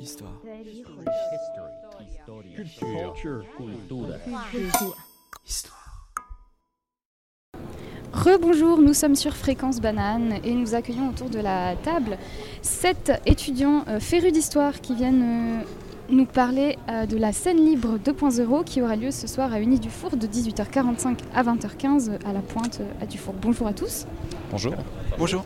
Histoire. Culture. Histoire. Rebonjour, nous sommes sur Fréquence Banane et nous accueillons autour de la table sept étudiants euh, férus d'histoire qui viennent euh, nous parler euh, de la scène libre 2.0 qui aura lieu ce soir à Unis du Four de 18h45 à 20h15 à la pointe à Dufour. Bonjour à tous. Bonjour. Bonjour.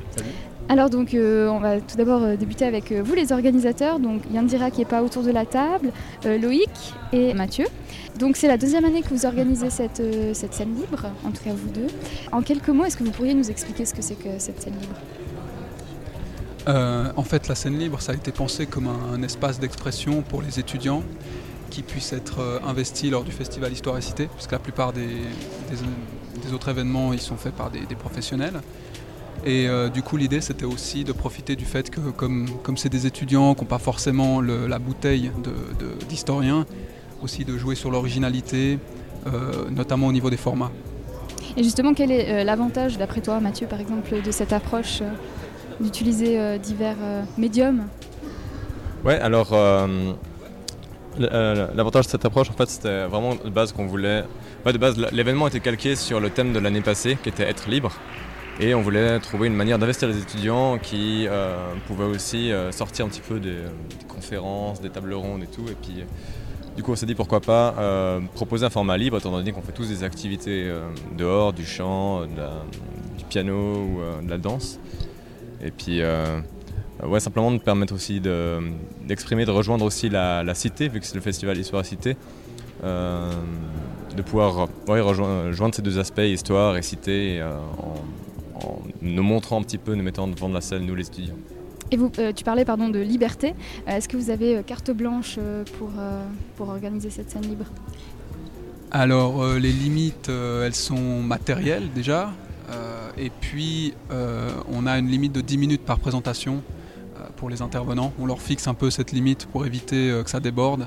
Alors donc euh, on va tout d'abord euh, débuter avec euh, vous les organisateurs, donc Yandira qui n'est pas autour de la table, Loïc et Mathieu. Donc c'est la deuxième année que vous organisez cette, scène libre, en tout cas vous deux. En quelques mots, est-ce que vous pourriez nous expliquer ce que c'est que cette scène libre? En fait, la scène libre, ça a été pensé comme un, espace d'expression pour les étudiants qui puissent être investis lors du festival Histoire et Cité, parce que la plupart des, autres événements, ils sont faits par des professionnels. Et euh, du coup, l'idée, c'était aussi de profiter du fait que, comme comme c'est des étudiants qui n'ont pas forcément le- la bouteille de- de- d'historien, aussi de jouer sur l'originalité, euh, notamment au niveau des formats. Et justement, quel est euh, l'avantage, d'après toi Mathieu par exemple, de cette approche euh, d'utiliser euh, divers euh, médiums? Ouais, alors l'avantage de cette approche, en fait, c'était vraiment de base qu'on voulait. ouais, de base, l'événement était calqué sur le thème de l'année passée, qui était être libre. Et on voulait trouver une manière d'investir les étudiants qui euh, pouvaient aussi euh, sortir un petit peu des, conférences, des tables rondes et tout. Et puis, du coup, on s'est dit pourquoi pas euh, proposer un format libre, étant donné qu'on fait tous des activités dehors, du chant, du piano ou de la danse. Et puis, ouais, simplement de permettre aussi de- d'exprimer, de, rejoindre aussi la, cité, vu que c'est le festival Histoire Cité. De pouvoir ouais, rejoindre, joindre ces deux aspects, histoire et cité, en, en nous montrant un petit peu, nous mettant devant de la scène, nous les étudiants. Et vous, euh, tu parlais pardon, de liberté. Euh, Est-ce que vous avez euh, carte blanche euh, pour, euh, pour organiser cette scène libre? Alors euh, les limites, euh, elles sont matérielles déjà. Euh, et puis euh, on a une limite de 10 minutes par présentation euh, pour les intervenants. On leur fixe un peu cette limite pour éviter euh, que ça déborde.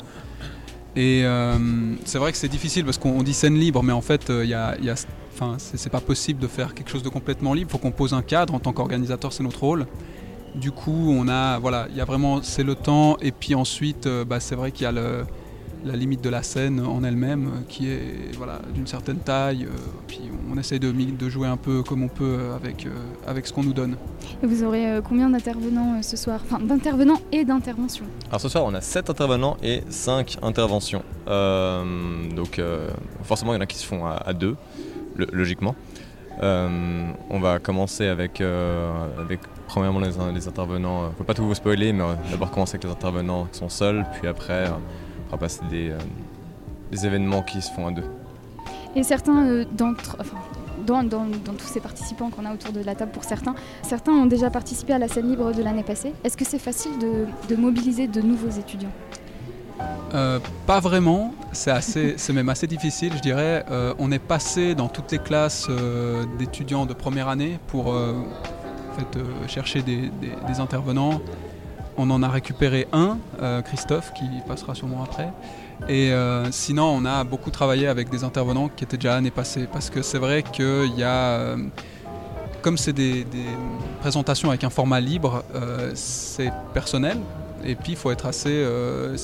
Et euh, c'est vrai que c'est difficile parce qu'on on dit scène libre, mais en fait, euh, il y c'est pas possible de faire quelque chose de complètement libre. Il faut qu'on pose un cadre en tant qu'organisateur, c'est notre rôle. Du coup, on a, voilà, il y a vraiment, c'est le temps. Et puis ensuite, euh, bah, c'est vrai qu'il y a le, la limite de la scène en elle-même euh, qui est voilà, d'une certaine taille. euh, puis on essaye de, jouer un peu comme on peut euh, avec, euh, avec ce qu'on nous donne. Et vous aurez euh, combien d'intervenants euh, ce soir? Enfin, d'intervenants et d'interventions. Alors ce soir, on a 7 intervenants et 5 interventions. Euh, donc euh, forcément, il y en a qui se font à 2, logiquement. Euh, on va commencer avec, euh, avec premièrement les, les intervenants. Il ne faut pas tout vous spoiler, mais d'abord commencer avec les intervenants qui sont seuls, puis après, des, euh, des événements qui se font à deux. Et certains euh, d'entre. Enfin, dans, dans- dans tous ces participants qu'on a autour de la table, pour certains, certains ont déjà participé à la scène libre de l'année passée. Est-ce que c'est facile de, de mobiliser de nouveaux étudiants? Euh, pas vraiment, c'est assez- c'est même assez difficile, je dirais. Euh, on est passé dans toutes les classes euh, d'étudiants de première année pour euh, en fait, euh, chercher des, des- des intervenants. On en a récupéré un, euh, Christophe, qui passera sûrement après. Et euh, sinon, on a beaucoup travaillé avec des intervenants qui étaient déjà l'année passée, parce que c'est vrai qu'il y a, euh, comme c'est des, présentations avec un format libre, euh, c'est personnel. Et puis il faut être assez, euh,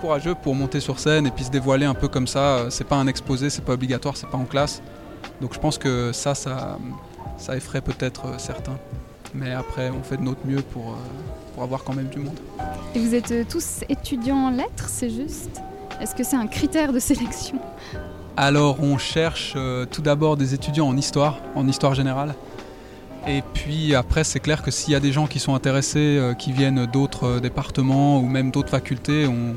courageux pour monter sur scène et puis se dévoiler un peu comme ça. C'est pas un exposé, c'est pas obligatoire, c'est pas en classe. Donc je pense que ça, ça, effraie peut-être euh, certains. Mais après, on fait de notre mieux pour, euh, pour avoir quand même du monde. Et vous êtes euh, tous étudiants en lettres, c'est juste? Est-ce que c'est un critère de sélection? Alors on cherche euh, tout d'abord des étudiants en histoire, en histoire générale. Et puis après, c'est clair que s'il y a des gens qui sont intéressés, euh, qui viennent d'autres euh, départements ou même d'autres facultés, on,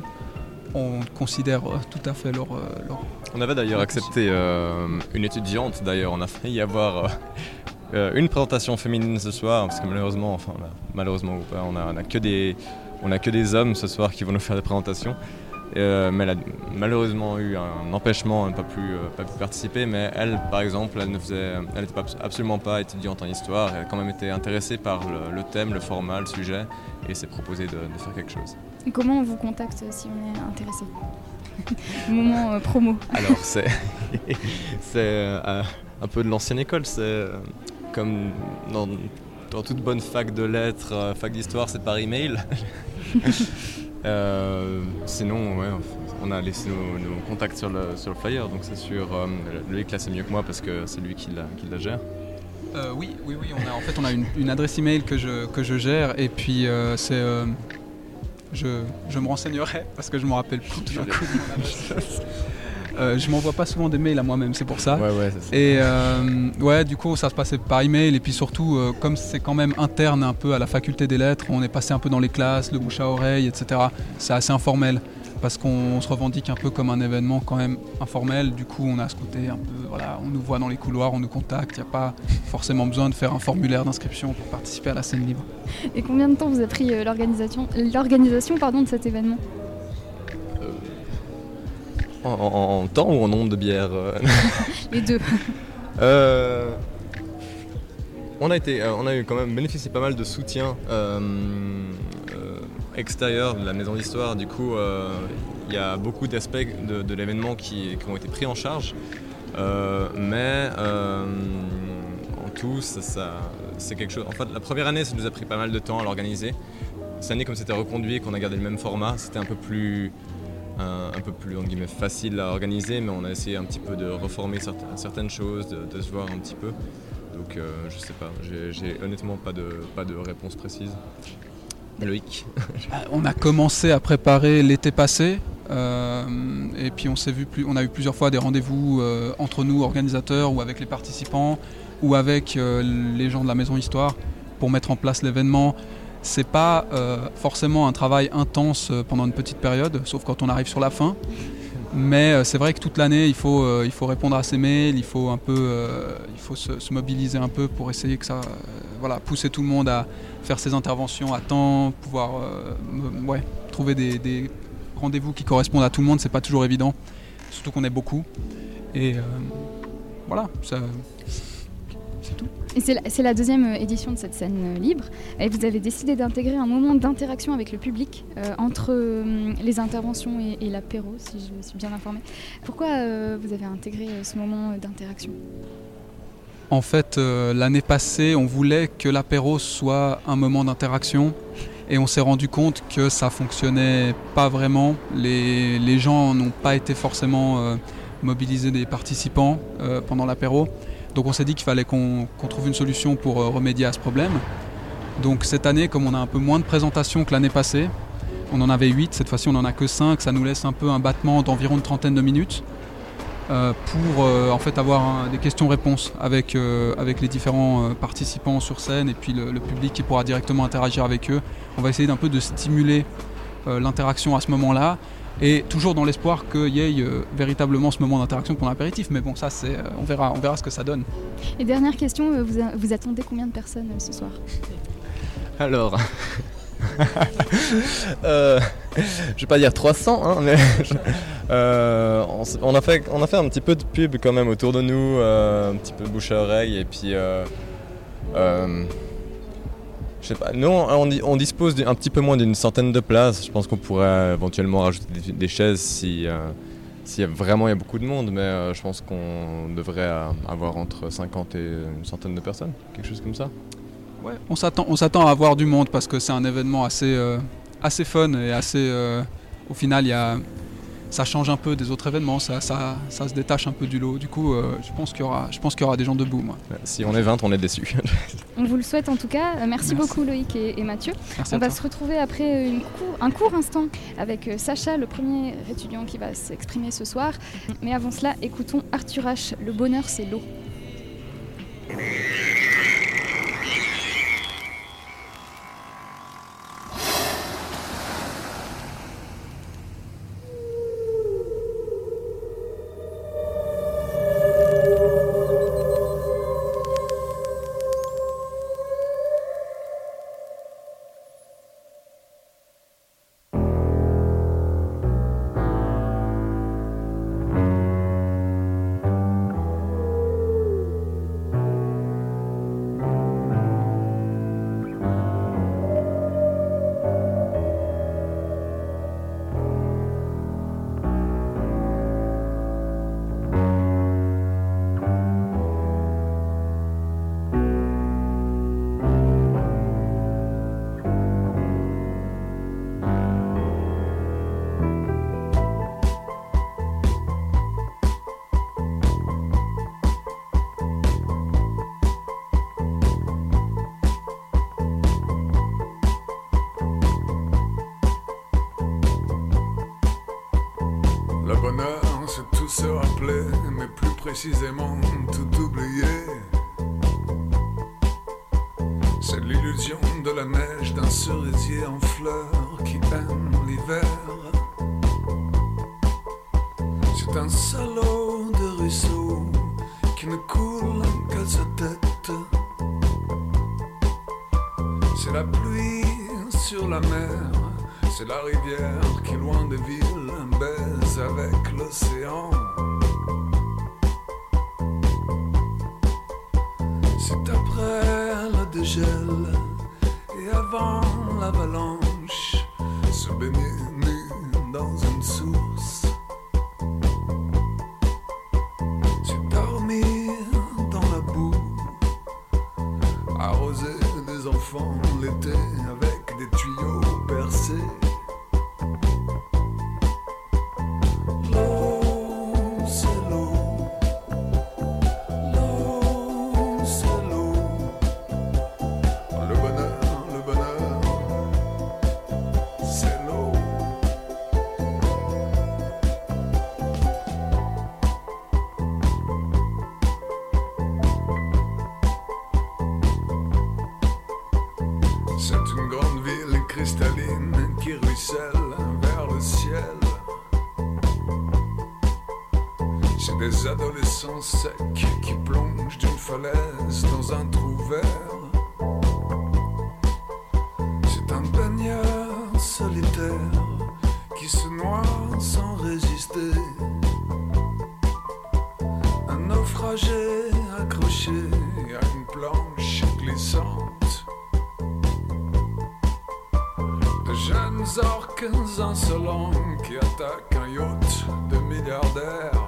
on considère euh, tout à fait leur, euh, leur On avait d'ailleurs accepté euh, une étudiante, d'ailleurs, on a failli y avoir une présentation féminine ce soir, parce que malheureusement, enfin là, malheureusement ou pas, on a, on a que des, on a que des hommes ce soir qui vont nous faire des présentations. Euh, mais elle a malheureusement eu un empêchement, elle n'a pas, pu, euh, pas pu participer, mais elle, par exemple, elle n'était pas- absolument pas étudiante en histoire, elle a quand même été intéressée par le, le thème, le format, le sujet, et s'est proposé de, de faire quelque chose. Et Comment on vous contacte euh, si on est intéressé? Moment euh, promo. Alors c'est c'est euh, un peu de l'ancienne école, c'est euh, comme dans, dans toute bonne fac de lettres, euh, fac d'histoire, c'est par email. sinon, ouais, on a laissé nos, contacts sur le, sur le flyer, donc c'est sûr, lui classe mieux que moi parce que c'est lui qui la, qui la gère. oui, oui, oui. On a, en fait, on a une, adresse email que je, que je gère et puis c'est je, je, me renseignerai parce que je me rappelle plus tout d'un coup. Euh, je m'envoie pas souvent des mails à moi-même, c'est pour ça. Ouais, ouais, ça. Et euh, ouais, du coup, ça se passait par email. Et puis surtout, euh, comme c'est quand même interne un peu à la faculté des lettres, on est passé un peu dans les classes, le bouche à oreille, etc. C'est assez informel parce qu'on se revendique un peu comme un événement quand même informel. Du coup, on a ce côté un peu, voilà, on nous voit dans les couloirs, on nous contacte. Il n'y a pas forcément besoin de faire un formulaire d'inscription pour participer à la scène libre. Et combien de temps vous a pris euh, l'organisation, l'organisation pardon, de cet événement? Euh, en, temps ou en nombre de bières euh Les deux. on a été, on a eu quand même bénéficié pas mal de soutien extérieur de la maison d'histoire. Du coup, euh, il y a beaucoup d'aspects de, l'événement qui, ont été pris en charge. Euh, mais euh, en tout, ça, c'est quelque chose. En fait, la première année, ça nous a pris pas mal de temps à l'organiser. Cette année, comme c'était reconduit, qu'on a gardé le même format, c'était un peu plus, un, peu plus guillemets, facile à organiser, mais on a essayé un petit peu de reformer certaines, choses, de, se voir un petit peu. Donc, je sais pas, j'ai honnêtement pas de, réponse précise. Loïc euh, On a commencé à préparer l'été passé. Euh, et puis on s'est vu on a eu plusieurs fois des rendez-vous euh, entre nous organisateurs ou avec les participants ou avec les gens de la maison histoire pour mettre en place l'événement. C'est pas forcément un travail intense pendant une petite période, sauf quand on arrive sur la fin. Mais c'est vrai que toute l'année, il faut, il faut répondre à ses mails, il faut un peu, il faut se, se, mobiliser un peu pour essayer que ça, voilà, pousser tout le monde à, faire ses interventions à temps, pouvoir euh, ouais, trouver des, rendez-vous qui correspondent à tout le monde, c'est pas toujours évident, surtout qu'on est beaucoup. Et euh, voilà, c'est tout. C'est la, deuxième euh, édition de cette scène libre. Et vous avez décidé d'intégrer un moment d'interaction avec le public entre les interventions et, l'apéro, si je me suis bien informée. Pourquoi vous avez intégré ce moment d'interaction? En fait, euh, l'année passée, on voulait que l'apéro soit un moment d'interaction et on s'est rendu compte que ça fonctionnait pas vraiment. Les, gens n'ont pas été forcément euh, mobilisés des participants euh, pendant l'apéro. Donc on s'est dit qu'il fallait qu'on trouve une solution pour remédier à ce problème. Donc cette année, comme on a un peu moins de présentations que l'année passée, on en avait 8, cette fois-ci on n'en a que 5, ça nous laisse un peu un battement d'environ une trentaine de minutes. Euh, pour euh, en fait avoir des questions-réponses euh, avec les différents participants sur scène et puis le, public qui pourra directement interagir avec eux. On va essayer d'un peu de stimuler l'interaction à ce moment-là et toujours dans l'espoir qu'il y ait véritablement ce moment d'interaction pour l'apéritif. Mais bon, ça, c'est, on, verra, on verra ce que ça donne. Et dernière question, vous, vous attendez combien de personnes ce soir? Alors, euh, je vais pas dire 300, hein, mais euh, on, a fait, on a fait un petit peu de pub quand même autour de nous, euh, un petit peu bouche à oreille, et puis je sais pas, nous on, dispose un petit peu moins d'une centaine de places. Je pense qu'on pourrait éventuellement rajouter des, chaises si y a vraiment il y a beaucoup de monde, mais je pense qu'on devrait avoir entre 50 et une centaine de personnes, quelque chose comme ça on s'attend, on s'attend à avoir du monde parce que c'est un événement assez, euh, assez fun et assez. Euh, au final, y a, ça change un peu des autres événements, ça, ça, ça se détache un peu du lot. Du coup, euh, je pense qu'il y aura, je pense qu'il y aura des gens debout. Moi. Si on est 20, on est déçus. on vous le souhaite en tout cas. Merci, beaucoup Loïc et, Mathieu. on va se retrouver après une un court instant avec Sacha, le premier étudiant qui va s'exprimer ce soir. Mais avant cela, écoutons Arthur H. Le bonheur, c'est l'eau. précisément tout oublier. C'est l'illusion de la neige d'un cerisier en fleurs qui aime l'hiver. C'est un salaud de ruisseau qui ne coule qu'à sa tête. C'est la pluie sur la mer, c'est la rivière qui, loin des villes, des adolescents secs qui plongent d'une falaise dans un trou vert. C'est un baigneur solitaire qui se noie sans résister. Un naufragé accroché à une planche glissante. De jeunes orques insolents qui attaquent un yacht de milliardaires.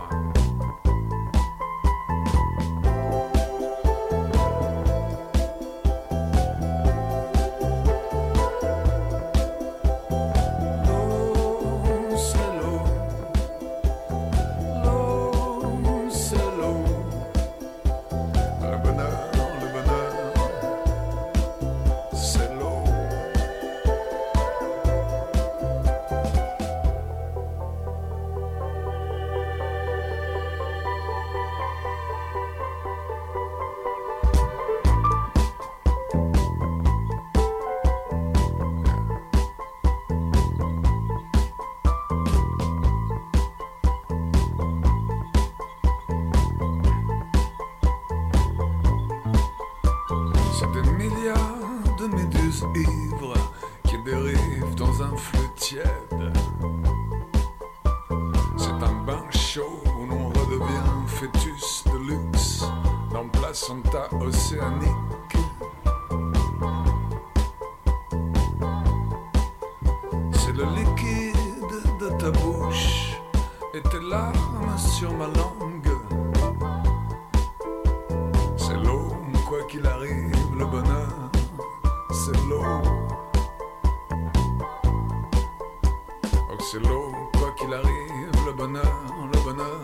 C'est l'eau, quoi qu'il arrive, le bonheur, le bonheur,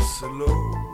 c'est l'eau.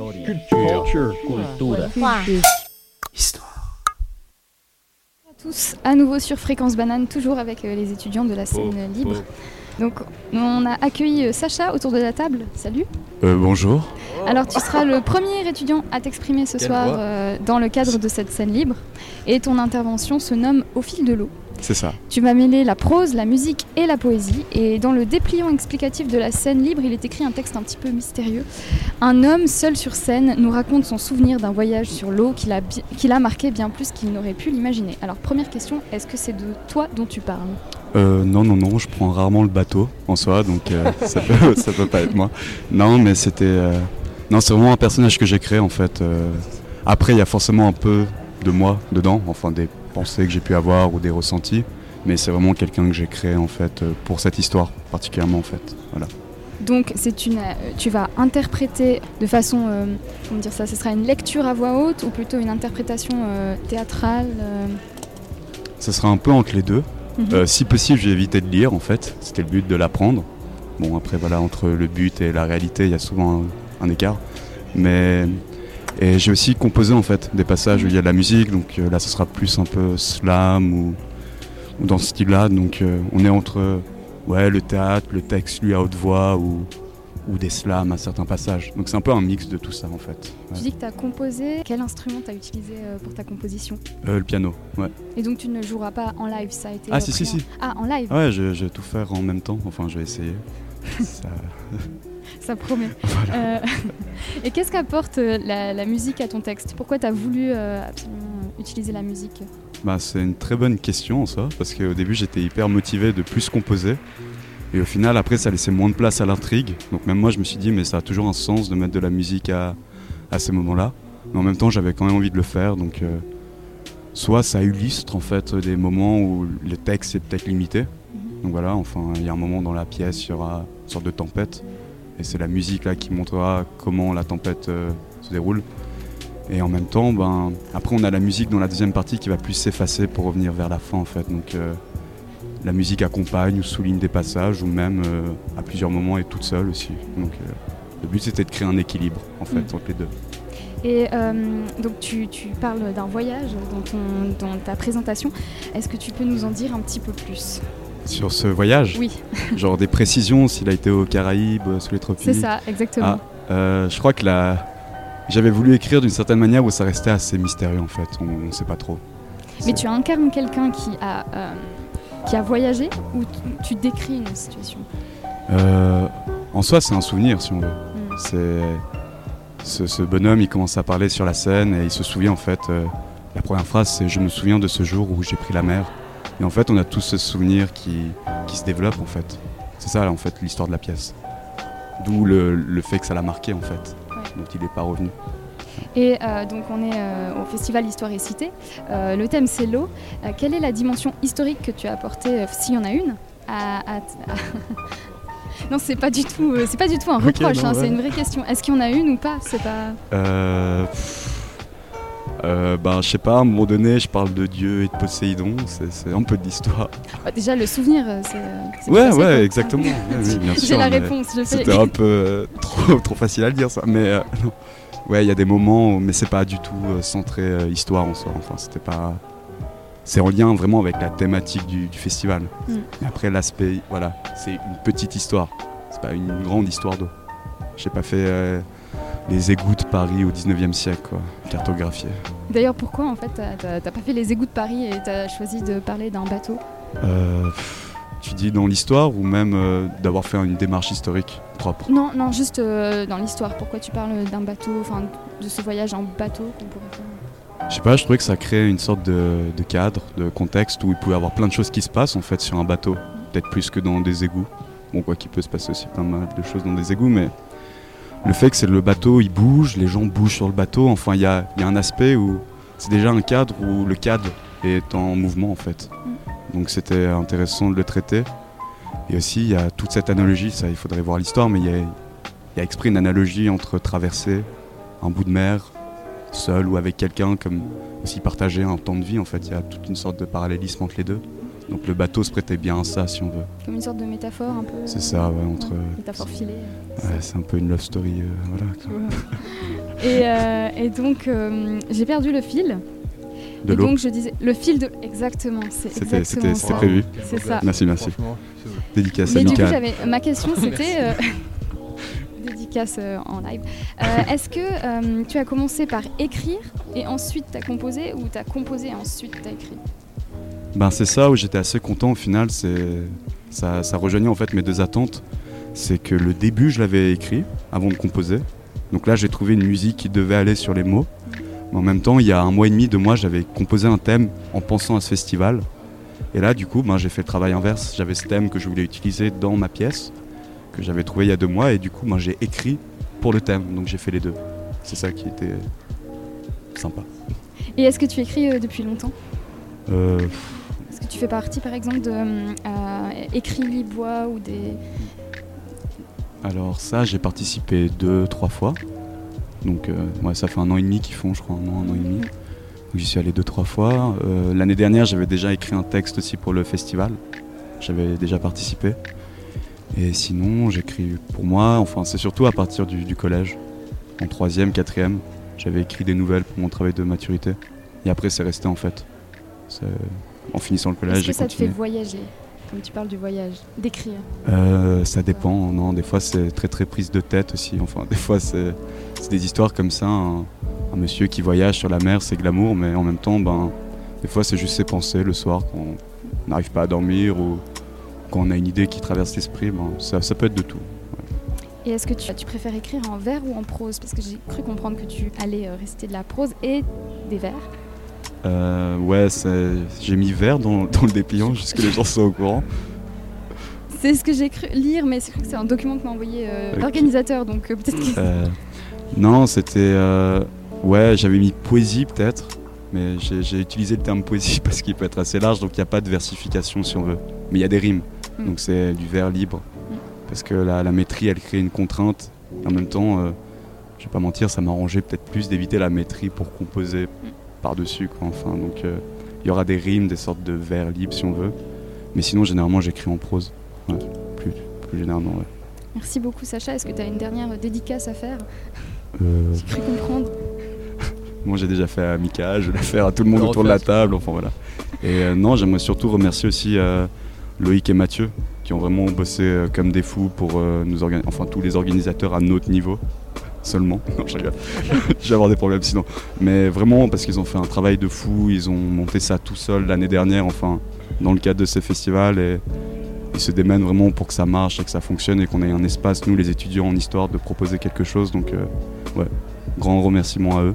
Culture, cultura. Histoire. à tous, à nouveau sur Fréquence Banane, toujours avec euh, les étudiants de la scène libre. Donc, on a accueilli euh, Sacha autour de la table. Salut. Euh, bonjour. Alors, tu seras le premier étudiant à t'exprimer ce Quelle soir euh, dans le cadre de cette scène libre. Et ton intervention se nomme Au fil de l'eau. C'est ça. Tu vas mêler la prose, la musique et la poésie. Et dans le dépliant explicatif de la scène libre, il est écrit un texte un petit peu mystérieux. Un homme seul sur scène nous raconte son souvenir d'un voyage sur l'eau qu'il a, bi- qu'il a marqué bien plus qu'il n'aurait pu l'imaginer. Alors, première question, est-ce que c'est de toi dont tu parles? Euh, non, non, non, je prends rarement le bateau en soi, donc euh, ça, peut, ça peut pas être moi. Non, mais c'était. euh, Non, c'est vraiment un personnage que j'ai créé en fait. euh. Après, il y a forcément un peu de moi dedans, enfin des pensées que j'ai pu avoir ou des ressentis, mais c'est vraiment quelqu'un que j'ai créé en fait euh, pour cette histoire particulièrement en fait. Voilà. Donc, c'est une, euh, tu vas interpréter de façon, euh, comment dire ça, ce sera une lecture à voix haute ou plutôt une interprétation euh, théâtrale euh, Ça sera un peu entre les deux. mhm. Si possible, j'ai évité de lire en fait. C'était le but de l'apprendre. Bon, après, voilà, entre le but et la réalité, il y a souvent un, un écart. Mais. Et j'ai aussi composé en fait des passages où il y a de la musique. Donc euh, là, ce sera plus un peu slam ou, ou dans ce style-là. Donc euh, on est entre ouais, le théâtre, le texte lu à haute voix ou, ou des slams à certains passages. Donc c'est un peu un mix de tout ça en fait. Tu dis que tu as composé, quel instrument tu as utilisé euh, pour ta composition? Euh, le piano, ouais. Et donc, tu ne joueras pas en live, ça a été. Ah, si, si, si. Ah, en live, Ouais, je, je vais tout faire en même temps. Enfin, je vais essayer. Ça- ça promet. Euh, et qu'est-ce qu'apporte euh, la, la musique à ton texte? Pourquoi tu as voulu euh, absolument utiliser la musique? Bah, c'est une très bonne question en soi, parce qu'au début j'étais hyper motivé de plus composer. Et au final, après, ça laissait moins de place à l'intrigue. Donc même moi, je me suis dit, mais ça a toujours un sens de mettre de la musique à, à ces moments-là. Mais en même temps, j'avais quand même envie de le faire. Donc euh, soit ça illustre en fait des moments où le texte est peut-être limité. Donc voilà, enfin, il y a un moment dans la pièce, il y aura une sorte de tempête. Et c'est la musique là qui montrera comment la tempête euh, se déroule. Et en même temps, ben, après on a la musique dans la deuxième partie qui va plus s'effacer pour revenir vers la fin en fait. Donc euh, la musique accompagne ou souligne des passages ou même euh, à plusieurs moments est toute seule aussi. Donc le but c'était de créer un équilibre en fait Mm. entre les deux. Et euh, donc, tu, tu parles d'un voyage dans, ton, dans ta présentation. Est-ce que tu peux nous en dire un petit peu plus? Sur ce voyage, Oui, genre des précisions s'il a été aux Caraïbes, sous les tropiques. c'est ça, exactement. Ah, euh, je crois que la... j'avais voulu écrire d'une certaine manière où ça restait assez mystérieux en fait. On ne sait pas trop. Mais tu incarnes quelqu'un qui a, euh, qui a voyagé ou tu, décris une situation? Euh, en soi, c'est un souvenir, si on veut. Mm. C'est ce, ce bonhomme, il commence à parler sur la scène et il se souvient en fait. la première phrase, c'est "Je me souviens de ce jour où j'ai pris la mer". Et en fait, on a tous ce souvenir qui, qui se développe en fait. C'est ça en fait l'histoire de la pièce. D'où le, le fait que ça l'a marqué en fait, Ouais. dont il n'est pas revenu. Et euh, donc on est euh, au festival Histoire et Cité. Euh, le thème c'est l'eau. Quelle est la dimension historique que tu as apportée, s'il y en a une, à, à- à- Non, c'est pas du tout, c'est pas du tout un reproche. hein, ouais. C'est une vraie question. Est-ce qu'il y en a une ou pas? C'est pas. Pff, euh, ben, je sais pas, à un moment donné, je parle de Dieu et de Poséidon, c'est un peu de l'histoire. Bah, déjà le souvenir, euh, c'est. Ouais, ouais, exactement. Oui, J'ai la réponse. Je fais. C'était un peu euh, trop, trop facile à le dire ça, mais euh, non. ouais, il y a des moments, où- mais c'est pas du tout centré histoire en soi. Enfin, c'était pas. C'est en lien vraiment avec la thématique du, du festival. Mm. Et après l'aspect, voilà, c'est une petite histoire. C'est pas une grande histoire d'eau. J'ai pas fait les égouts de Paris au 19e siècle, quoi, cartographié. D'ailleurs, pourquoi en fait t'as- pas fait les égouts de Paris et t'as choisi de parler d'un bateau? Euh, tu dis dans l'histoire ou même euh, d'avoir fait une démarche historique propre? Non, non, juste euh, dans l'histoire. Pourquoi tu parles d'un bateau, enfin de ce voyage en bateau qu'on pourrait faire? Je sais pas, je trouvais que ça créait une sorte de, de cadre, de contexte où il pouvait y avoir plein de choses qui se passent en fait sur un bateau. Peut-être plus que dans des égouts. Bon, quoi qu'il peut se passer aussi pas mal de choses dans des égouts, mais le fait que c'est le bateau, il bouge, les gens bougent sur le bateau, enfin il y a, il y a un aspect où c'est déjà un cadre où le cadre est en mouvement en fait. Donc c'était intéressant de le traiter. Et aussi il y a toute cette analogie, ça il faudrait voir l'histoire, mais il y a, il y a exprès une analogie entre traverser un bout de mer seul ou avec quelqu'un, comme aussi partager un temps de vie en fait. Il y a toute une sorte de parallélisme entre les deux. Donc le bateau se prêtait bien à ça si on veut. Comme une sorte de métaphore un peu. C'est ça, ouais, entre. Ouais, métaphore filée. Ouais, c'est un peu une love story, euh, voilà. tu. Et, euh, et donc, euh, j'ai perdu le fil. De et l'eau. donc, je disais, le fil de. Exactement, c'est C'était prévu. C'est ça. Merci, merci. Dédicace Mais du coup, j'avais ma question, c'était euh, dédicace euh, en live. Euh, Est-ce que euh, tu as commencé par écrire et ensuite t'as composé ou t'as composé et ensuite t'as écrit? Ben, c'est ça où j'étais assez content au final. C'est ça, ça rejoignait en fait mes deux attentes. C'est que le début, je l'avais écrit avant de composer. Donc là, j'ai trouvé une musique qui devait aller sur les mots. Mais en même temps, il y a un mois et demi, deux mois, j'avais composé un thème en pensant à ce festival. Et là, du coup, ben, j'ai fait le travail inverse. J'avais ce thème que je voulais utiliser dans ma pièce, que j'avais trouvé il y a deux mois. Et du coup, ben, j'ai écrit pour le thème. Donc j'ai fait les deux. C'est ça qui était sympa. Et est-ce que tu écris euh, depuis longtemps? Euh, Est-ce que tu fais partie par exemple de euh, Écrit Libois ou des. Alors ça, j'ai participé deux, trois fois. Donc euh, ouais, ça fait un an et demi qu'ils font, je crois, un an, un an et demi. Donc j'y suis allé deux, trois fois. Euh, L'année dernière, j'avais déjà écrit un texte aussi pour le festival. J'avais déjà participé. Et sinon, j'écris pour moi, enfin c'est surtout à partir du, du collège. En troisième, quatrième, j'avais écrit des nouvelles pour mon travail de maturité. Et après, c'est resté en fait. C'est- En finissant le collège, Est-ce que ça te fait voyager Comme tu parles du voyage, d'écrire? Euh, ça dépend, non, des fois c'est très très prise de tête aussi, enfin des fois c'est des histoires comme ça, un, un monsieur qui voyage sur la mer c'est glamour, mais en même temps ben, des fois c'est juste ses pensées le soir quand on n'arrive pas à dormir ou quand on a une idée qui traverse l'esprit, ben, ça, ça peut être de tout. Et est-ce que tu, tu préfères écrire en vers ou en prose? Parce que j'ai cru comprendre que tu allais euh, rester de la prose et des vers. Euh, ouais, j'ai mis vert dans, dans le dépliant juste que les gens soient au courant. C'est ce que j'ai cru lire, mais c'est cru que c'est un document que m'a envoyé euh, l'organisateur, donc euh, peut-être que. Non, c'était. ouais, j'avais mis poésie peut-être, mais j'ai utilisé le terme poésie parce qu'il peut être assez large, donc il n'y a pas de versification si on veut. Mais il y a des rimes, Mm. donc c'est du vers libre. Mm. Parce que la, la métrie, elle crée une contrainte. En même temps, je vais pas mentir, ça m'arrangeait peut-être plus d'éviter la métrie pour composer par-dessus. quoi, Enfin, donc euh, il y aura des rimes, des sortes de vers libres si on veut. Mais sinon, généralement, j'écris en prose. Ouais, plus, plus généralement, ouais. Merci beaucoup, Sacha. Est-ce que tu as une dernière dédicace à faire Euh, J'ai cru comprendre. Moi j'ai déjà fait à Mika, je vais le faire à tout le monde autour de la table, enfin voilà. Et euh, non, j'aimerais surtout remercier aussi euh, Loïc et Mathieu qui ont vraiment bossé euh, comme des fous pour euh, nous organiser, enfin tous les organisateurs à notre niveau seulement. Non, je rigole. je vais avoir des problèmes sinon. Mais vraiment parce qu'ils ont fait un travail de fou, ils ont monté ça tout seul l'année dernière, enfin dans le cadre de ce festival et ils se démènent vraiment pour que ça marche et que ça fonctionne et qu'on ait un espace, nous les étudiants en histoire, de proposer quelque chose. Donc euh, ouais, grand remerciement à eux.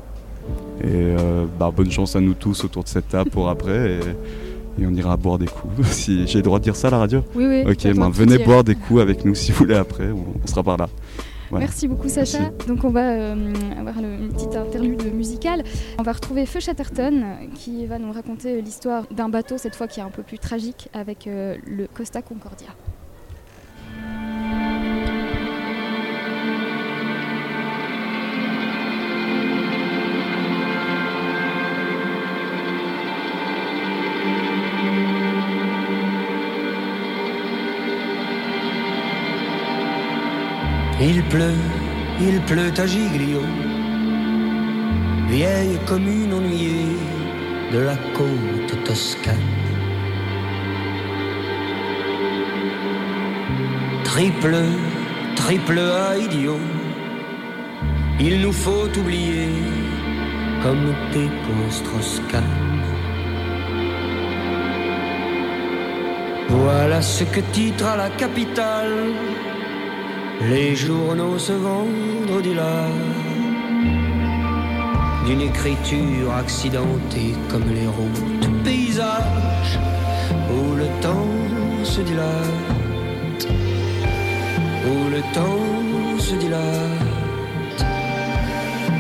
Et euh, bah, bonne chance à nous tous autour de cette table pour après. Et, et on ira boire des coups. Si j'ai le droit de dire ça à la radio? Oui, oui. Ok, ben, venez boire des coups avec nous si vous voulez après. On, on sera par là. Voilà. Merci beaucoup Sacha. Donc on va euh, avoir le- une petite interlude musicale. On va retrouver Feu Chatterton qui va nous raconter l'histoire d'un bateau, cette fois qui est un peu plus tragique, avec euh, le Costa Concordia. Pleut, il pleut à Giglio, vieille commune ennuyée de la côte toscane. Triple, triple A idiot, il nous faut oublier comme Strauss-Kahn. Voilà ce que titre à la capitale les journaux ce vendredi-là D'une écriture accidentée comme les routes paysages Où le temps se dilate. Où le temps se dilate.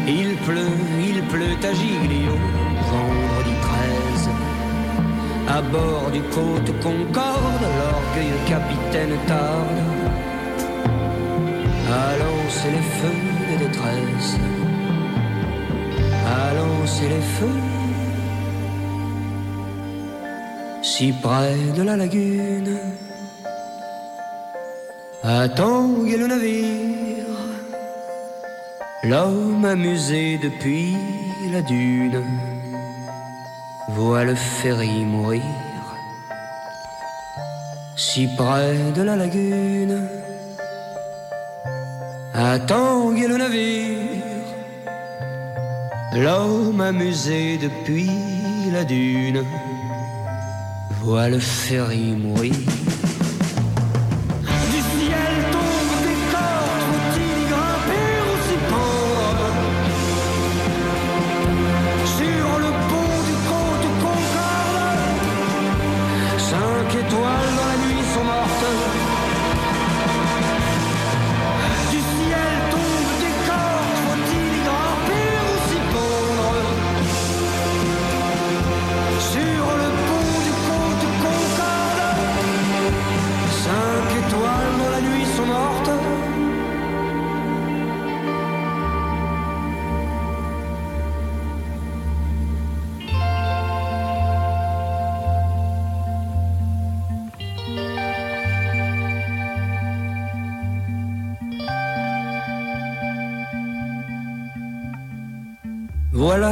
Il pleut, il pleut à Giglio Vendredi 13 à bord du côte Concorde, l'orgueilleux capitaine tarde à lancer les feux de détresse, à lancer les feux, si près de la lagune, à tanguer le navire, L'homme amusé depuis la dune voit le ferry mourir. Si près de la lagune. À tanguer le navire, l'homme amusé depuis la dune voit le ferry mourir.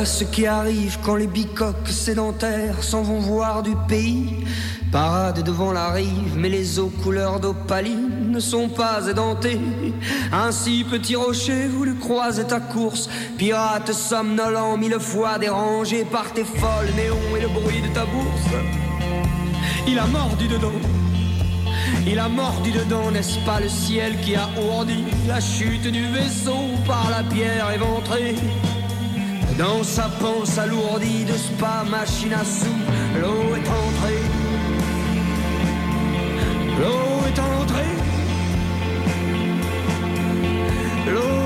Ce qui arrive quand les bicoques sédentaires s'en vont voir du pays. Parade devant la rive, mais les eaux couleur d'opaline ne sont pas édentées. Ainsi, petit rocher, voulu croiser ta course, pirate somnolent, mille fois dérangé par tes folles néons et le bruit de ta bourse. Il a mordu dedans. Il a mordu dedans, n'est-ce pas le ciel qui a ourdi la chute du vaisseau par la pierre éventrée? Dans sa panse alourdie de spa, machine à sous, l'eau est entrée. L'eau est entrée. L'eau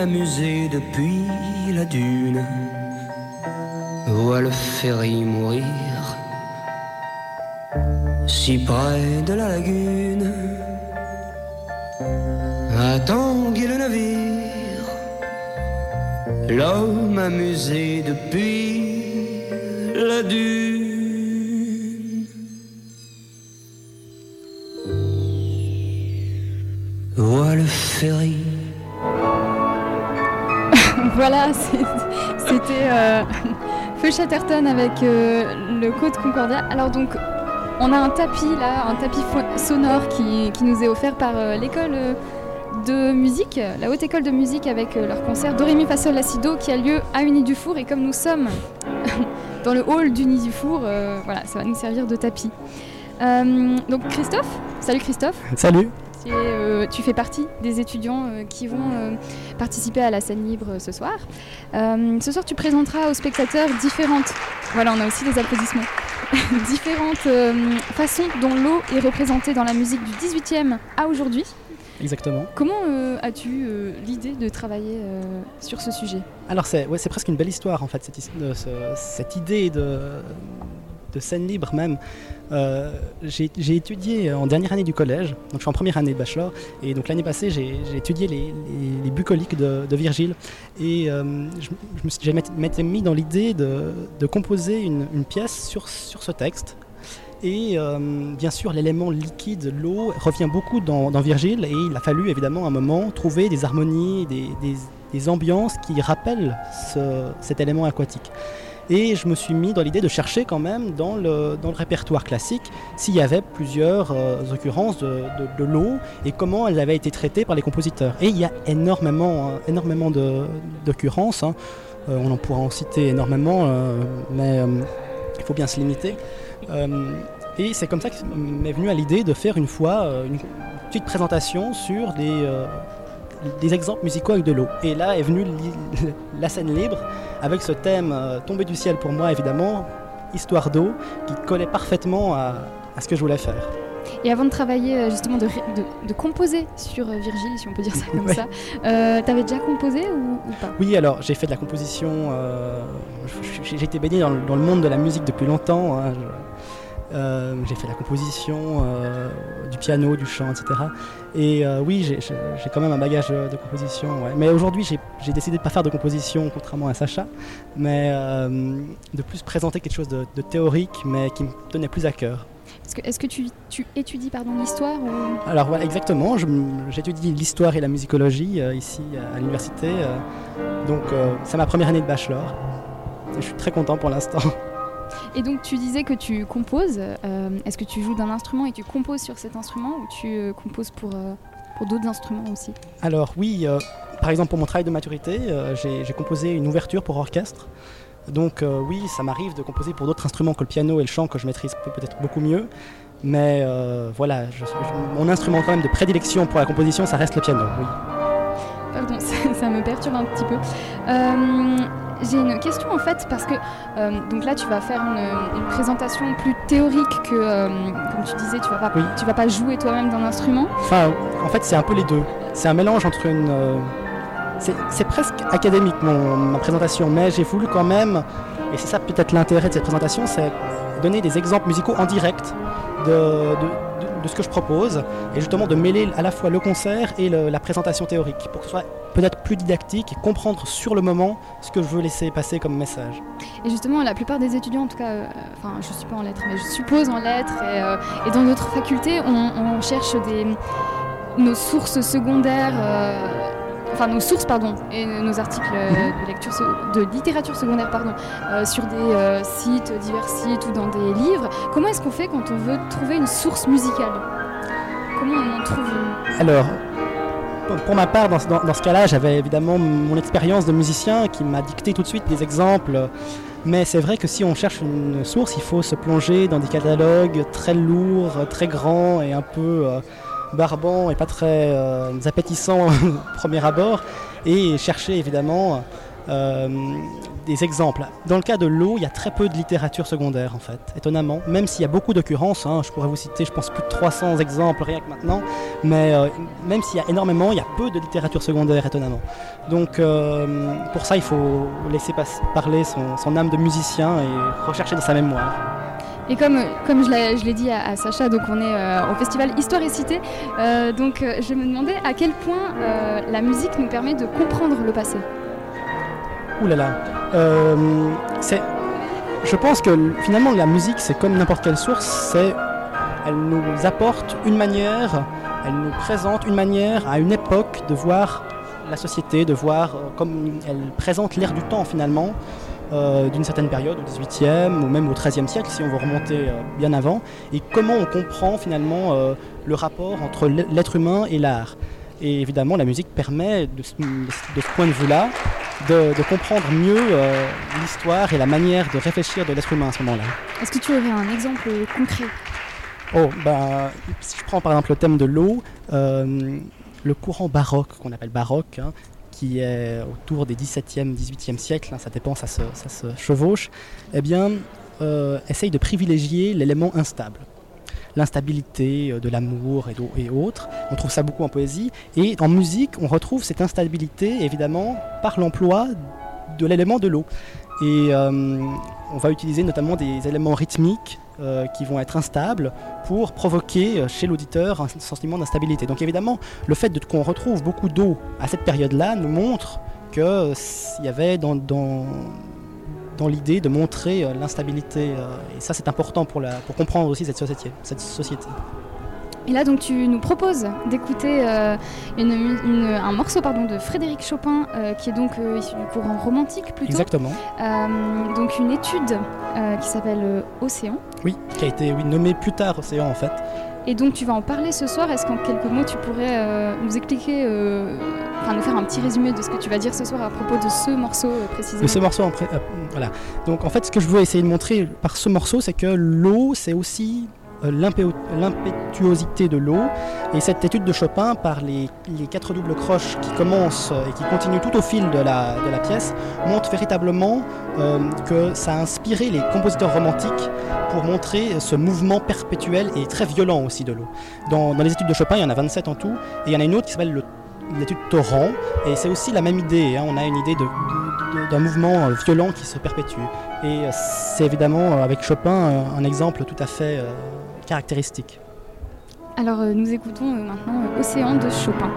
amusé depuis la dune voit le ferry mourir si près de la lagune. Tanguer le navire, l'homme amusé depuis la dune. Euh, Feu Chatterton avec euh, le Côte Concordia. Alors donc, on a un tapis là, un tapis sonore qui, qui nous est offert par euh, l'école de musique, la haute école de musique avec leur concert Dorémy Fasol Lacido qui a lieu à Uni du Four et comme nous sommes dans le hall d'Uni du Four, voilà, ça va nous servir de tapis. Donc Christophe, salut Christophe. Salut euh, tu fais partie des étudiants euh, qui vont euh, participer à la scène libre ce soir. Ce soir, tu présenteras aux spectateurs différentes, voilà, on a aussi des applaudissements, différentes façons dont l'eau est représentée dans la musique du 18e à aujourd'hui. Exactement. Comment euh, as-tu euh, l'idée de travailler euh, sur ce sujet? Alors c'est ouais, presque une belle histoire en fait, cette, cette idée de, de scène libre même. Euh, j'ai étudié en dernière année du collège, donc je suis en première année de bachelor, et donc l'année passée j'ai étudié les, bucoliques de, Virgile, et euh, je, m'étais mis dans l'idée de, composer une, pièce sur, sur ce texte. Et euh, bien sûr, l'élément liquide, l'eau, revient beaucoup dans, Virgile, et il a fallu évidemment un moment trouver des harmonies, des, ambiances qui rappellent ce- cet élément aquatique. Et je me suis mis dans l'idée de chercher quand même dans le, répertoire classique s'il y avait plusieurs euh, occurrences de, l'eau et comment elles avaient été traitées par les compositeurs. Et il y a énormément, euh, énormément d'occurrences. Hein. on en pourra en citer énormément, mais il faut bien se limiter. et c'est comme ça que m'est venu à l'idée de faire une fois une petite présentation sur des des exemples musicaux avec de l'eau. Et là est venue la scène libre avec ce thème euh, tombé du ciel pour moi évidemment, histoire d'eau, qui collait parfaitement à, ce que je voulais faire. Et avant de travailler, euh, justement, de, de, composer sur euh, Virgile, si on peut dire ça comme ça, euh, t'avais déjà composé ou, pas? Oui, alors j'ai fait de la composition. j'ai été baigné dans, le monde de la musique depuis longtemps. Hein, euh, j'ai fait la composition, euh, du piano, du chant, etc. Et euh, oui, j'ai quand même un bagage de, composition. Mais aujourd'hui, j'ai décidé de ne pas faire de composition, contrairement à Sacha, mais de plus présenter quelque chose de, théorique, mais qui me tenait plus à cœur. Est-ce que, tu, étudies l'histoire Alors voilà, exactement. J'étudie l'histoire et la musicologie ici à l'université. donc c'est ma première année de bachelor. je suis très content pour l'instant. Et donc tu disais que tu composes. Euh, est-ce que tu joues d'un instrument et tu composes sur cet instrument ou tu euh, composes pour, euh, pour d'autres instruments aussi? Alors oui, par exemple pour mon travail de maturité, j'ai composé une ouverture pour orchestre. Donc oui, ça m'arrive de composer pour d'autres instruments que le piano et le chant que je maîtrise peut-être beaucoup mieux. Mais voilà, mon instrument quand même de prédilection pour la composition, ça reste le piano. Oui. Pardon, ça, me perturbe un petit peu. J'ai une question en fait parce que euh, donc là tu vas faire une, présentation plus théorique que euh, comme tu disais tu vas pas tu vas pas jouer toi-même d'un instrument. Enfin en fait c'est un peu les deux. C'est un mélange entre une euh, c'est presque académique mon, ma présentation mais j'ai voulu quand même et c'est ça peut-être l'intérêt de cette présentation c'est donner des exemples musicaux en direct de, de, ce que je propose et justement de mêler à la fois le concert et la présentation théorique pour que ce soit peut-être plus didactique et comprendre sur le moment ce que je veux laisser passer comme message. Et justement, la plupart des étudiants, en tout cas, euh, enfin, je ne suis pas en lettres, mais je suppose en lettres et, euh, dans d'autres facultés, on, cherche des, nos sources secondaires. Euh, enfin nos sources pardon et nos articles de lecture de littérature secondaire pardon sur des sites divers sites ou dans des livres. Comment est-ce qu'on fait quand on veut trouver une source musicale? Comment on en trouve une? Alors pour ma part, dans, ce cas-là, j'avais évidemment mon expérience de musicien qui m'a dicté tout de suite des exemples. Mais c'est vrai que si on cherche une source, il faut se plonger dans des catalogues très lourds, très grands et un peu euh, barbants et pas très euh, appétissants au premier abord. Et chercher évidemment euh, des exemples. Dans le cas de l'eau, il y a très peu de littérature secondaire en fait, étonnamment. Même s'il y a beaucoup d'occurrences, hein, je pourrais vous citer, je pense, plus de 300 exemples rien que maintenant. Mais euh, même s'il y a énormément, il y a peu de littérature secondaire, étonnamment. Donc pour ça, il faut laisser parler son, âme de musicien et rechercher dans sa mémoire. Et comme, comme je l'ai dit à, Sacha, donc on est au festival Histoire et Cité, donc je me demandais à quel point la musique nous permet de comprendre le passé. Ouh là là. Euh, c'est, je pense que finalement la musique, c'est comme n'importe quelle source, c'est, elle nous apporte une manière, elle nous présente une manière à une époque de voir la société, de voir euh, comme elle présente l'air du temps finalement. Euh, d'une certaine période, au 18e ou même au 13e siècle, si on veut remonter bien avant, et comment on comprend finalement le rapport entre l'être humain et l'art. Et évidemment, la musique permet, de, ce point de vue-là, de, comprendre mieux euh, l'histoire et la manière de réfléchir de l'être humain à ce moment-là. Est-ce que tu aurais un exemple concret? Oh, bah, si je prends par exemple le thème de l'eau, euh, le courant baroque, qu'on appelle baroque, hein, qui est autour des 17e, 18e siècles, hein, ça dépend, ça se, chevauche, eh bien, euh, essaye de privilégier l'élément instable l'instabilité euh, de l'amour et, et, autres. On trouve ça beaucoup en poésie. Et en musique, on retrouve cette instabilité, évidemment, par l'emploi de l'élément de l'eau. Et euh, on va utiliser notamment des éléments rythmiques euh, qui vont être instables pour provoquer chez l'auditeur un sentiment d'instabilité. Donc évidemment, le fait qu'on retrouve beaucoup d'eau à cette période-là nous montre qu'il y avait dans, dans, dans l'idée de montrer euh, l'instabilité. Euh, et ça, c'est important pour, la, pour comprendre aussi cette société. Cette société. Et là, donc, tu nous proposes d'écouter euh, une mu- une- un morceau pardon, de Frédéric Chopin, euh, qui est donc euh, issu du courant romantique plutôt. Exactement. Donc, une étude qui s'appelle Océan. Oui, qui a été oui, nommé plus tard Océan en fait. Et donc, tu vas en parler ce soir. Est-ce qu'en quelques mots, tu pourrais nous expliquer, enfin, nous faire un petit résumé de ce que tu vas dire ce soir à propos de ce morceau précisément? De ce morceau, en pré- voilà. Donc en fait, ce que je veux essayer de montrer par ce morceau, c'est que l'eau, c'est aussi l'impétuosité de l'eau. Et cette étude de Chopin, par les, quatre doubles croches qui commencent euh, et qui continuent tout au fil de la, pièce, montre véritablement euh, que ça a inspiré les compositeurs romantiques pour montrer ce mouvement perpétuel et très violent aussi de l'eau. Dans, les études de Chopin, il y en a 27 en tout, et il y en a une autre qui s'appelle le- l'étude torrent, et c'est aussi la même idée. hein. On a une idée d'un mouvement euh, violent qui se perpétue. Et euh, c'est évidemment, euh, avec Chopin, euh, un exemple tout à fait Alors, euh, nous écoutons euh, maintenant euh, Océan de Chopin.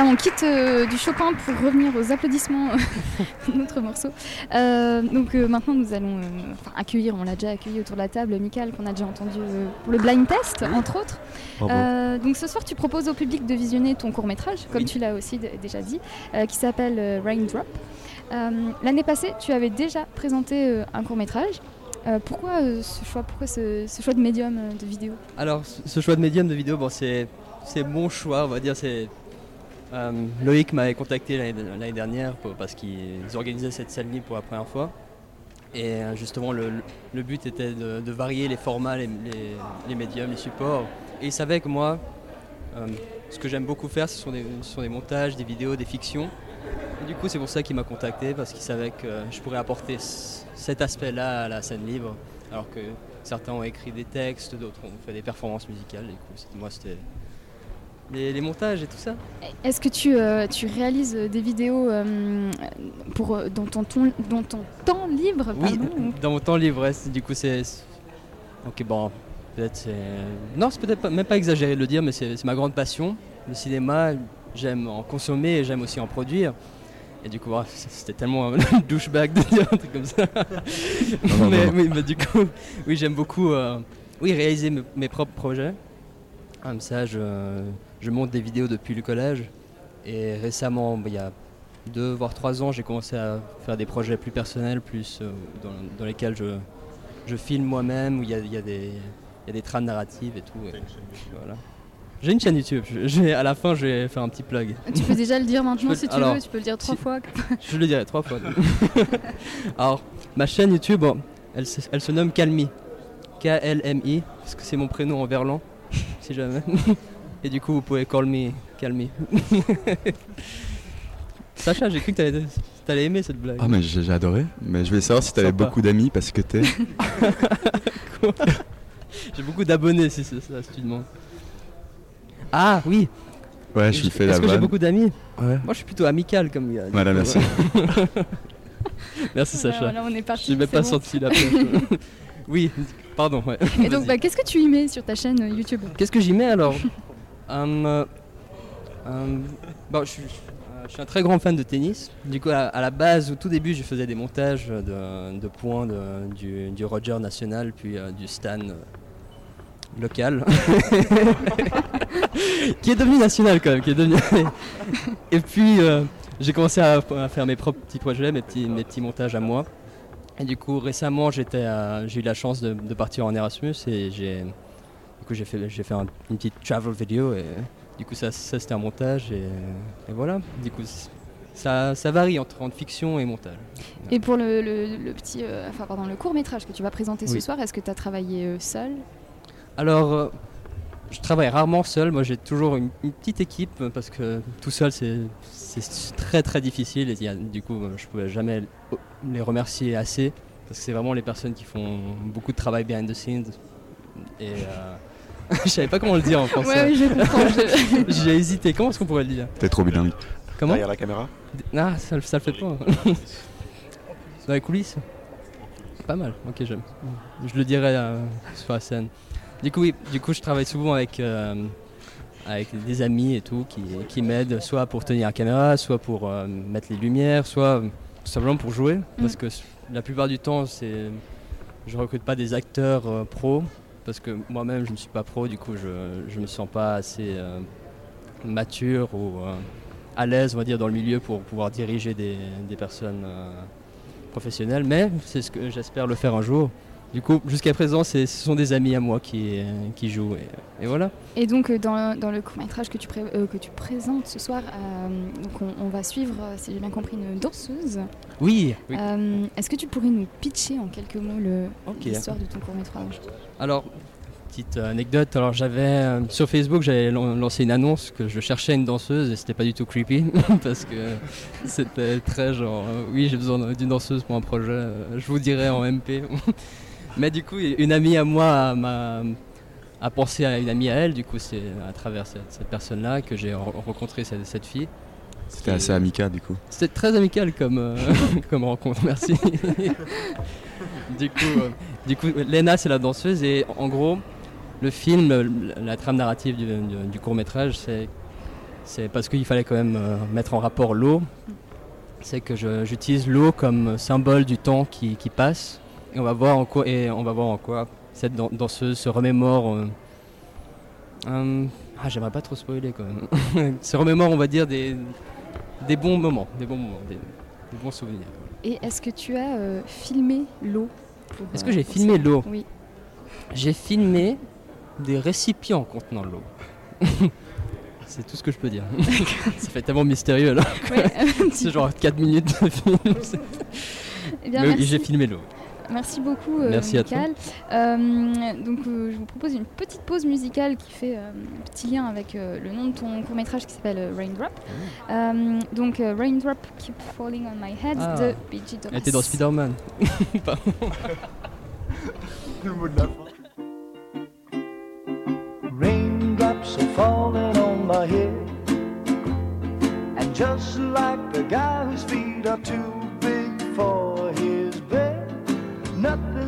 Voilà, on quitte euh, du Chopin pour revenir aux applaudissements de notre morceau. Euh, donc euh, maintenant, nous allons accueillir, on l'a déjà accueilli autour de la table, Michael, qu'on a déjà entendu pour le blind test, entre autres. Donc ce soir, tu proposes au public de visionner ton court métrage, comme Oui. tu l'as aussi déjà dit, qui s'appelle Raindrop. L'année passée, tu avais déjà présenté un court métrage. Euh, pourquoi euh, ce choix Pourquoi ce, ce choix de médium euh, de vidéo? Alors, ce ce choix de médium de vidéo, bon, c'est c'est mon choix, on va dire. C'est euh, Loïc m'avait contacté l'année dernière parce qu'ils organisaient cette scène libre pour la première fois. Et euh, justement, le, but était de, varier les formats, les, médiums, les supports. Et il savait que moi, euh, ce que j'aime beaucoup faire, ce sont, des, montages, des vidéos, des fictions. Et du coup, c'est pour ça qu'il m'a contacté, parce qu'il savait que je pourrais apporter cet aspect-là à la scène libre, alors que certains ont écrit des textes, d'autres ont fait des performances musicales. Du coup, moi, c'était les, les montages et tout ça. Est-ce que tu, euh, tu réalises euh, des vidéos euh, pour, dans, ton, ton- dans ton temps libre Oui, pardon, ou- dans mon temps libre, ouais, du coup, c'est. Ok, bon, peut-être c'est. Non, c'est peut-être pas- même pas exagéré de le dire, mais c'est c'est ma grande passion. Le cinéma, j'aime en consommer et j'aime aussi en produire. Et du coup, ah, c'était tellement un douchebag de dire un truc comme ça. non, mais, non. oui, mais du coup, oui, j'aime beaucoup euh, oui, réaliser mes, mes propres projets. Comme ça, je, je monte des vidéos depuis le collège. Et récemment, bah, il y a deux voire trois ans, j'ai commencé à faire des projets plus personnels, plus euh, dans, dans lesquels je, je filme moi-même, où il y a, il y a des, il y a des trames narratives et tout. et voilà. J'ai une chaîne YouTube. Je- je vais- à la fin, je vais faire un petit plug. Tu peux déjà le dire maintenant peux- si tu alors, veux, tu peux le dire trois si- fois. Je le dirai trois fois. Alors, ma chaîne YouTube, bon, elle, se- elle se nomme Calmi. K-L-M-I, parce que c'est mon prénom en verlan, si jamais. Et du coup, vous pouvez call me Calmi. Sacha, j'ai cru que t'allais, t'allais aimer cette blague. Ah mais j'ai j'ai adoré, mais je voulais savoir si t'avais Sympa. beaucoup d'amis parce que t'es... J'ai beaucoup d'abonnés, si c'est ça, si tu demandes. Ah oui Ouais, je lui fais la Est-ce que j'ai vanne. beaucoup d'amis? Ouais. Moi, je suis plutôt amical comme gars. Voilà, merci. merci Sacha. Voilà, on est parti. J'ai même c'est pas bon. senti la pêche. oui, pardon. Ouais. Et donc, Vas-y. bah, qu'est-ce que tu y mets sur ta chaîne euh, YouTube? Qu'est-ce que j'y mets alors? Hum, euh, hum, bon, je, suis, euh, je suis un très grand fan de tennis. Du coup, à, la base, au tout début, je faisais des montages de, points du, Roger national, puis euh, du Stan local, qui est devenu national quand même. Et puis, j'ai commencé à, faire mes propres petits projets, mes petits, montages à moi. Et du coup, récemment, j'ai eu la chance de, de partir en Erasmus et j'ai du coup, j'ai fait, j'ai fait un- une petite travel vidéo et du coup, ça, ça, c'était un montage et, et voilà. Du coup, ça, ça varie entre, entre fiction et montage. Et pour le, le- le petit, euh, enfin pardon, le court métrage que tu vas présenter ce soir, est-ce que tu as travaillé euh, seul? Alors, euh, je travaille rarement seul. Moi, j'ai toujours une, une petite équipe parce que tout seul, c'est, c'est très très difficile. Et il y a- du coup, je pouvais jamais les remercier assez parce que c'est vraiment les personnes qui font beaucoup de travail behind the scenes. Et je savais pas comment le dire en français. Ouais, oui, je comprends. je- J'ai hésité. Comment est-ce qu'on pourrait le dire? T'es trop bilingue. Comment? Derrière la caméra Ah, ça, le- ça le fait pas. Dans les coulisses? Pas mal, ok, j'aime. Je le dirai euh, sur la scène. Du coup, oui, du coup, je travaille souvent avec, euh, avec des amis et tout qui, qui m'aident, soit pour tenir la caméra, soit pour euh, mettre les lumières, soit tout simplement pour jouer. Parce que s- la plupart du temps, c'est je recrute pas des acteurs euh, pros, parce que moi-même, je ne suis pas pro, du coup, je ne me sens pas assez euh, mature ou euh, à l'aise, on va dire, dans le milieu pour pouvoir diriger des, des personnes euh, professionnelles. Mais c'est ce que j'espère le faire un jour. Du coup, jusqu'à présent, ce sont des amis à moi qui, euh, qui jouent. Et, et voilà. Et donc, euh, dans, dans le court métrage que tu, pré- euh, que tu présentes ce soir, euh, donc on, on va suivre, si j'ai bien compris, une danseuse. Oui, oui. Est-ce que tu pourrais nous pitcher en quelques mots l'histoire de ton court métrage Alors, petite anecdote, alors j'avais sur Facebook, j'avais lan- lancé une annonce que je cherchais une danseuse et c'était pas du tout creepy parce que c'était très genre oui, j'ai besoin d'une danseuse pour un projet, je vous dirai en MP. Mais du coup, une amie à moi m'a a pensé à une amie à elle, du coup, c'est à travers cette, cette personne-là que j'ai re- rencontré cette, cette fille. C'était assez amical du coup. C'était très amical comme, euh, comme rencontre, merci. du, coup, euh, du coup, Lena, c'est la danseuse et en gros, le film, la trame narrative du, du- du court-métrage, c'est, c'est parce qu'il fallait quand même euh, mettre en rapport l'eau. C'est que j'utilise l'eau comme symbole du temps qui, qui passe. Et on va voir en quoi, et on va voir en quoi cette dan- danseuse se remémore. euh, euh, ah, j'aimerais pas trop spoiler quand même. se remémore, on va dire, des, des bons moments, des bons moments, des, des bons souvenirs. Et est-ce que tu as euh, filmé l'eau? Est-ce que j'ai filmé l'eau? Oui. J'ai filmé des récipients contenant l'eau. C'est tout ce que je peux dire. Ça fait tellement mystérieux là. Ouais, C'est genre 4 minutes de film. Eh bien, oui, j'ai filmé l'eau. Merci beaucoup, euh, Merci à toi. Michael. Euh, donc, euh, je vous propose une petite pause musicale qui fait euh, un petit lien avec euh, le nom de ton court métrage qui s'appelle euh, Raindrop. Euh, donc, euh, Raindrop Keep Falling on My Head Ah. de B.G. Thomas. Elle était dans Spider-Man. Pardon. Le mot de la fin. Raindrops are falling on my head. And just like the guy whose feet are too big for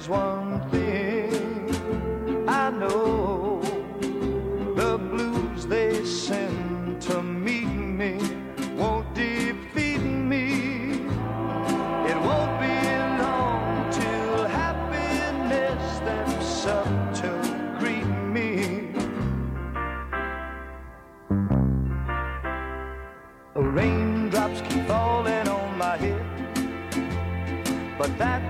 there's one thing I know the blues they send to meet me won't defeat me. It won't be long till happiness steps up to greet me. Raindrops keep falling on my head. But that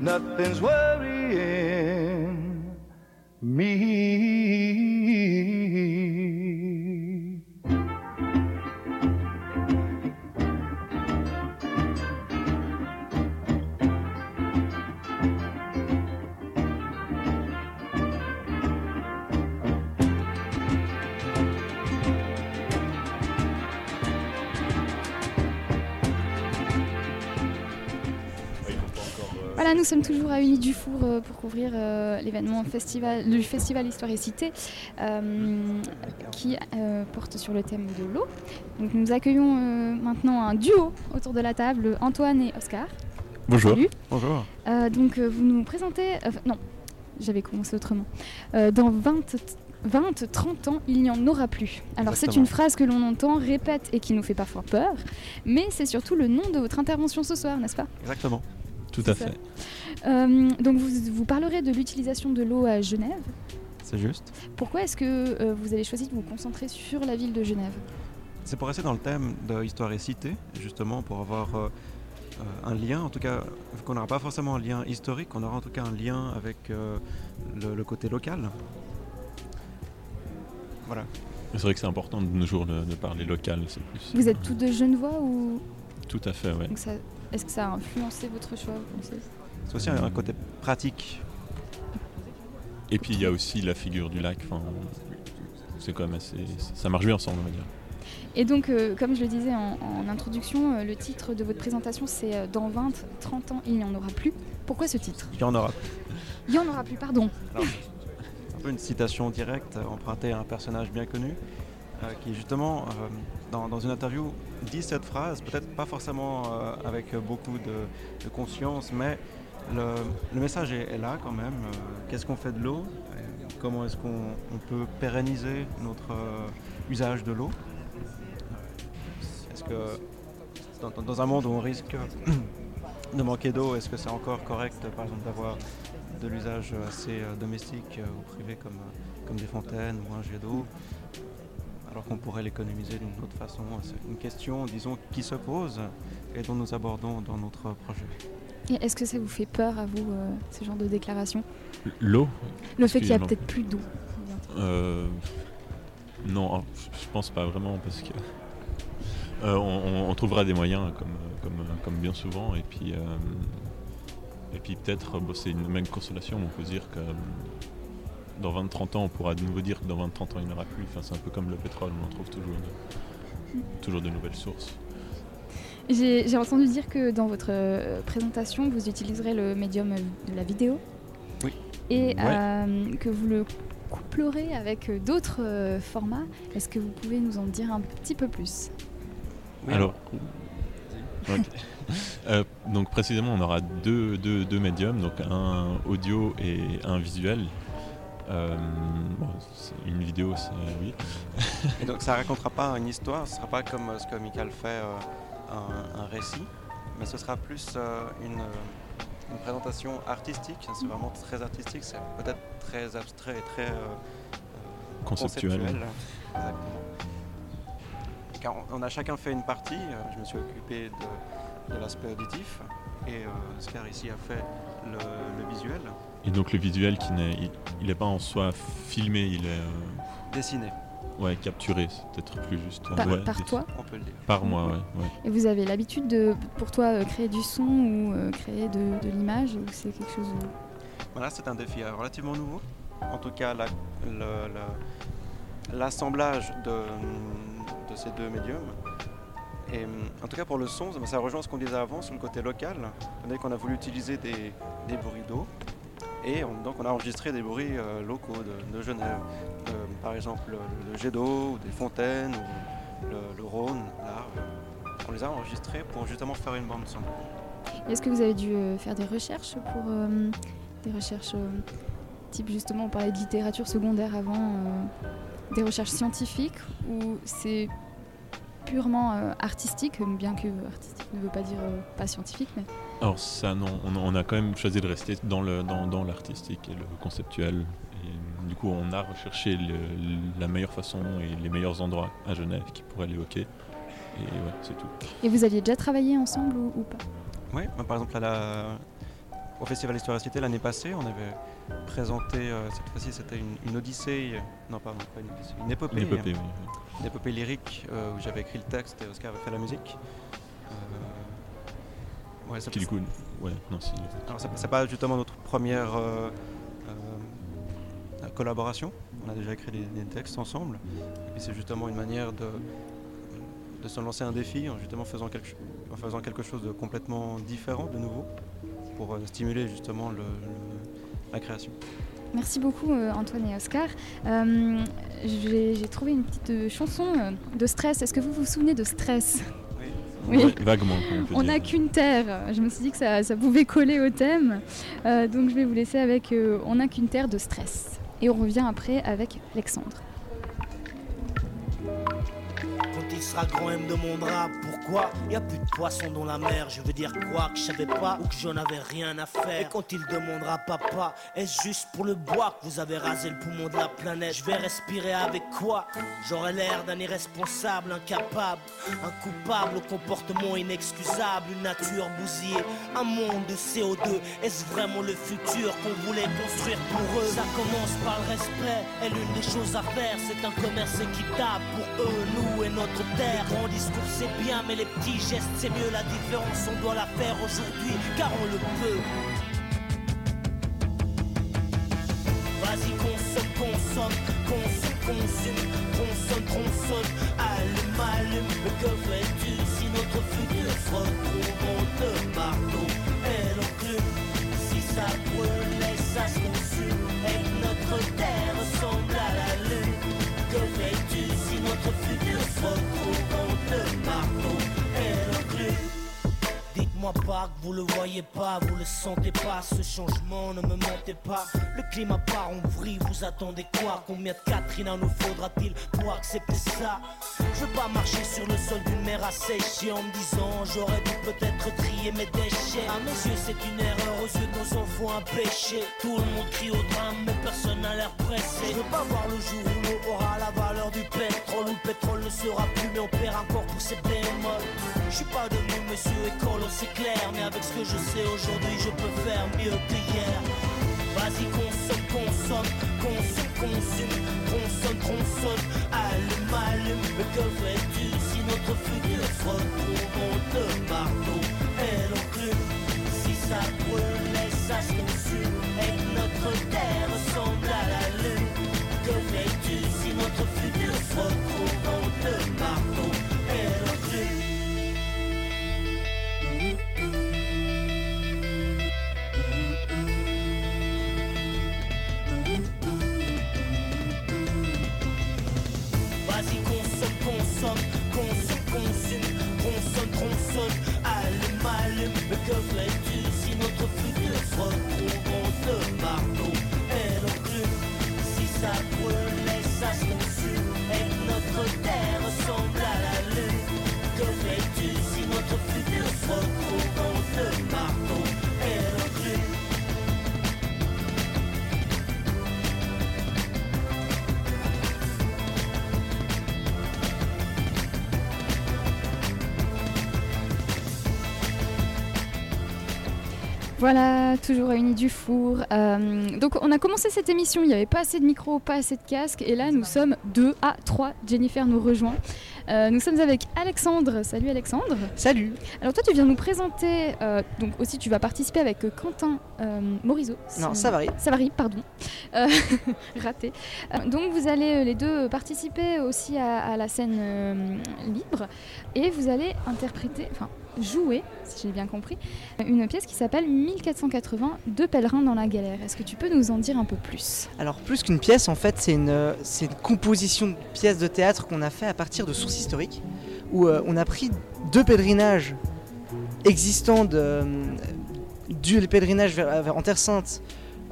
Nothing's worrying me. Voilà, nous sommes toujours à Uni Dufour euh, pour couvrir euh, l'événement festival, le festival Histoire et Cité euh, qui euh, porte sur le thème de l'eau. Donc nous accueillons euh, maintenant un duo autour de la table, Antoine et Oscar. Bonjour. Salut. Bonjour. Euh, donc euh, vous nous présentez... non, j'avais commencé autrement. Euh, dans 20... 20, 30 ans, il n'y en aura plus. Alors c'est une phrase que l'on entend, répète et qui nous fait parfois peur, mais c'est surtout le nom de votre intervention ce soir, n'est-ce pas? Exactement. Tout à ça. fait. Euh, donc vous, vous parlerez de l'utilisation de l'eau à Genève. C'est juste. Pourquoi est-ce que euh, vous avez choisi de vous concentrer sur la ville de Genève? C'est pour rester dans le thème de histoire et cité, justement, pour avoir euh, un lien, en tout cas, qu'on n'aura pas forcément un lien historique, on aura en tout cas un lien avec euh, le, le côté local. Voilà. C'est vrai que c'est important de nos jours de, de parler local. C'est plus. Vous êtes tous de Genevois ou? Tout à fait. Donc ça- Est-ce que ça a influencé votre choix vous pensez? C'est aussi un, côté pratique. Et puis il y a aussi la figure du lac. Enfin, c'est quand même assez. Ça marche bien ensemble, on va dire. Et donc, euh, comme je le disais en, en introduction, euh, le titre de votre présentation c'est euh, Dans 20, 30 ans, il n'y en aura plus. Pourquoi ce titre? Il y en aura. Il n'y en aura plus, pardon. Alors, un peu une citation directe empruntée à un personnage bien connu qui justement euh, dans, une interview dit cette phrase, peut-être pas forcément euh, avec beaucoup de, conscience, mais le, message est, là quand même. Euh, Qu'est-ce qu'on fait de l'eau? Euh, Comment est-ce qu'on on peut pérenniser notre euh, usage de l'eau? Est-ce que dans, un monde où on risque de manquer d'eau, est-ce que c'est encore correct par exemple d'avoir de l'usage assez euh, domestique euh, ou privé euh, comme des fontaines ou un jet d'eau, alors qu'on pourrait l'économiser d'une autre façon C'est une question, disons, qui se pose et dont nous abordons dans notre projet. Et est-ce que ça vous fait peur à vous, euh, ce genre de déclaration? L'eau? Le fait qu'il y a peut-être plus d'eau. Euh, non, je pense pas vraiment parce que euh, on, on- on trouvera des moyens comme, comme, comme bien souvent et puis euh, et puis peut-être bon, c'est une même consolation on peut dire que euh, dans 20-30 ans on pourra de nouveau dire que dans 20-30 ans il n'y en aura plus enfin, c'est un peu comme le pétrole on en trouve toujours de, toujours de nouvelles sources J'ai entendu dire que dans votre euh, présentation, vous utiliserez le médium de la vidéo. Oui. Et Ouais. euh, que vous le, coup- explorer avec d'autres euh, formats. Est-ce que vous pouvez nous en dire un petit peu plus? Alors. Euh, donc précisément, on aura deux, deux, deux médiums, donc un audio et un visuel. Euh, bon, une vidéo, c'est oui. Et donc ça racontera pas une histoire, ce sera pas comme euh, ce que Michael fait, euh, un, un récit, mais ce sera plus euh, une, une présentation artistique. C'est vraiment très artistique, c'est peut-être très abstrait et très Conceptuel. Exactement. Car on- a chacun fait une partie. euh, Je me suis occupé de, de l'aspect auditif et euh, Oscar ici a fait le, le visuel Et donc le visuel qui n'est, il, il est pas en soi filmé, il est euh, dessiné. ouais capturé, c'est peut-être plus juste. Par- Ouais, par des- toi? On peut le dire. Par moi, ouais. ouais. Et vous avez l'habitude de, pour toi, créer du son ou euh, créer de, de l'image ou c'est quelque chose où... Voilà, c'est un défi relativement nouveau. En tout cas, la- l'assemblage de, de ces deux médiums. Et hum, en tout cas, pour le son, ça- rejoint ce qu'on disait avant sur le côté local. On qu'on a voulu utiliser des, des bruits d'eau. Et on- donc, on a enregistré des bruits euh, locaux de, Genève. Euh, par exemple, le, jet d'eau, ou des fontaines, ou le, Rhône, l'Arve. On les a enregistrés pour justement faire une bande son. Est-ce que vous avez dû euh, faire des recherches pour euh, des recherches euh, type justement on parlait de littérature secondaire avant, euh, des recherches scientifiques ou c'est purement euh, artistique, bien que artistique ne veut pas dire euh, pas scientifique, mais Alors ça, non, on, on a quand même choisi de rester dans le dans, dans l'artistique et le conceptuel. Et du coup, on a recherché le- la meilleure façon et les meilleurs endroits à Genève qui pourraient l'évoquer. Et ouais, c'est tout. et vous aviez déjà travaillé ensemble ou, ou pas? Oui, par exemple, à la- au Festival Histoire et Cité l'année passée, on avait présenté, euh, cette fois-ci c'était une, une odyssée, euh, non pardon, pas une odyssée, une épopée, Une épopée, hein. oui, Une épopée lyrique euh, où j'avais écrit le texte et Oscar avait fait la musique. Ouais, Qui du coup, ouais, non, si. Alors c'est c'est pas justement notre première euh, euh, collaboration, on a déjà écrit des, des textes ensemble, et puis c'est justement une manière de, de se lancer un défi en justement faisant quelque, en faisant quelque chose de complètement différent, de nouveau, pour euh, stimuler justement le- le- la création. Merci beaucoup euh, Antoine et Oscar. Euh, J'ai trouvé une petite euh, chanson euh, de stress. Est-ce que vous vous souvenez de stress? Oui. Vaguement, on n'a qu'une terre. Je me suis dit que ça, ça pouvait coller au thème. Euh, donc je vais vous laisser avec euh, On n'a qu'une terre de stress. Et on revient après avec Alexandre. Grand, me demandera pourquoi y a plus de poissons dans la mer? Je veux dire quoi? Que je savais pas ou que j'en avais rien à faire. Et quand il demandera papa, est-ce juste pour le bois que vous avez rasé le poumon de la planète? Je vais respirer avec quoi? J'aurais l'air d'un irresponsable, incapable, un coupable au comportement inexcusable, une nature bousillée, un monde de CO2. Est-ce vraiment le futur qu'on voulait construire pour eux? Ça commence par le respect et l'une des choses à faire, c'est un commerce équitable pour eux, nous et notre terre. Les grands discours c'est bien, mais les petits gestes c'est mieux. La différence on doit la faire aujourd'hui, car on le peut. Vas-y consomme, consomme, consomme, consume, consomme, consomme, allume, allume. Mais que fais-tu si notre futur se retrouve en deux marteaux et l'enclume Si ça brûle et ça se consume et que notre terre ressemble à la si notre futur se retrouve en deux Pas que vous le voyez pas, vous le sentez pas, ce changement ne me mentez pas. Le climat part en vrille, vous attendez quoi? Combien de Katrina nous faudra-t-il pour accepter ça? Je veux pas marcher sur le sol d'une mer asséchée en me disant j'aurais dû peut-être trier mes déchets. À mes yeux c'est une erreur, aux yeux de nos enfants un péché. Tout le monde crie au drame, mais personne n'a l'air pressé. Je veux pas voir le jour où l'eau aura la valeur du pétrole, où le pétrole ne sera plus, mais on perd encore pour ses bémols. Je suis pas devenu monsieur écolo, c'est clair, mais avec ce que je sais aujourd'hui, je peux faire mieux que hier. Vas-y, consomme, consomme, consomme, consume, consomme, consomme, allume, allume. Mais que fais-tu si notre futur se retrouve consomme, consomme, consigne, consonne, consonne, allez, mal, because like you, si notre futur se retrouve de marteau. Et l'enclume, si ça brûle et ça se consume, et que notre terre ressemble à la lune, que fais-tu si notre futur se retrouve Voilà, toujours réunis du four. Euh, donc on a commencé cette émission, il n'y avait pas assez de micros, pas assez de casques, et là nous sommes deux à trois. Jennifer nous rejoint. Euh, nous sommes avec Alexandre. Salut Alexandre. Salut. Alors toi tu viens nous présenter, euh, donc aussi tu vas participer avec Quentin Morisot. Non, Savary. Savary, pardon. Raté. Donc vous allez les deux participer aussi à, à la scène libre et vous allez interpréter, enfin jouer, si j'ai bien compris, une pièce qui s'appelle 1480, Deux pèlerins dans la galère. Est-ce que tu peux nous en dire un peu plus? Alors plus qu'une pièce, en fait, c'est une, c'est une composition de pièces de théâtre qu'on a fait à partir de sources historiques, où euh, on a pris deux pèlerinages existants de, euh, du pèlerinage vers, vers- en Terre Sainte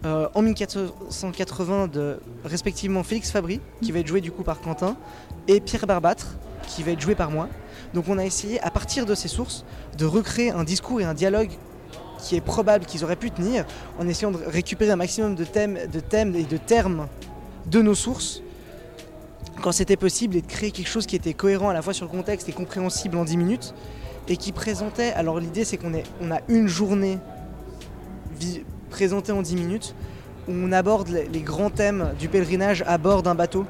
euh, en 1480 de respectivement Félix Fabry, qui va être joué du coup par Quentin, et Pierre Barbâtre, qui va être joué par moi. Donc on a essayé à partir de ces sources de recréer un discours et un dialogue qui est probable qu'ils auraient pu tenir en essayant de récupérer un maximum de thèmes, de thèmes et de termes de nos sources quand c'était possible et de créer quelque chose qui était cohérent à la fois sur le contexte et compréhensible en 10 minutes et qui présentait, alors l'idée c'est qu'on on a une journée présentée en 10 minutes où on aborde les, les grands thèmes du pèlerinage à bord d'un bateau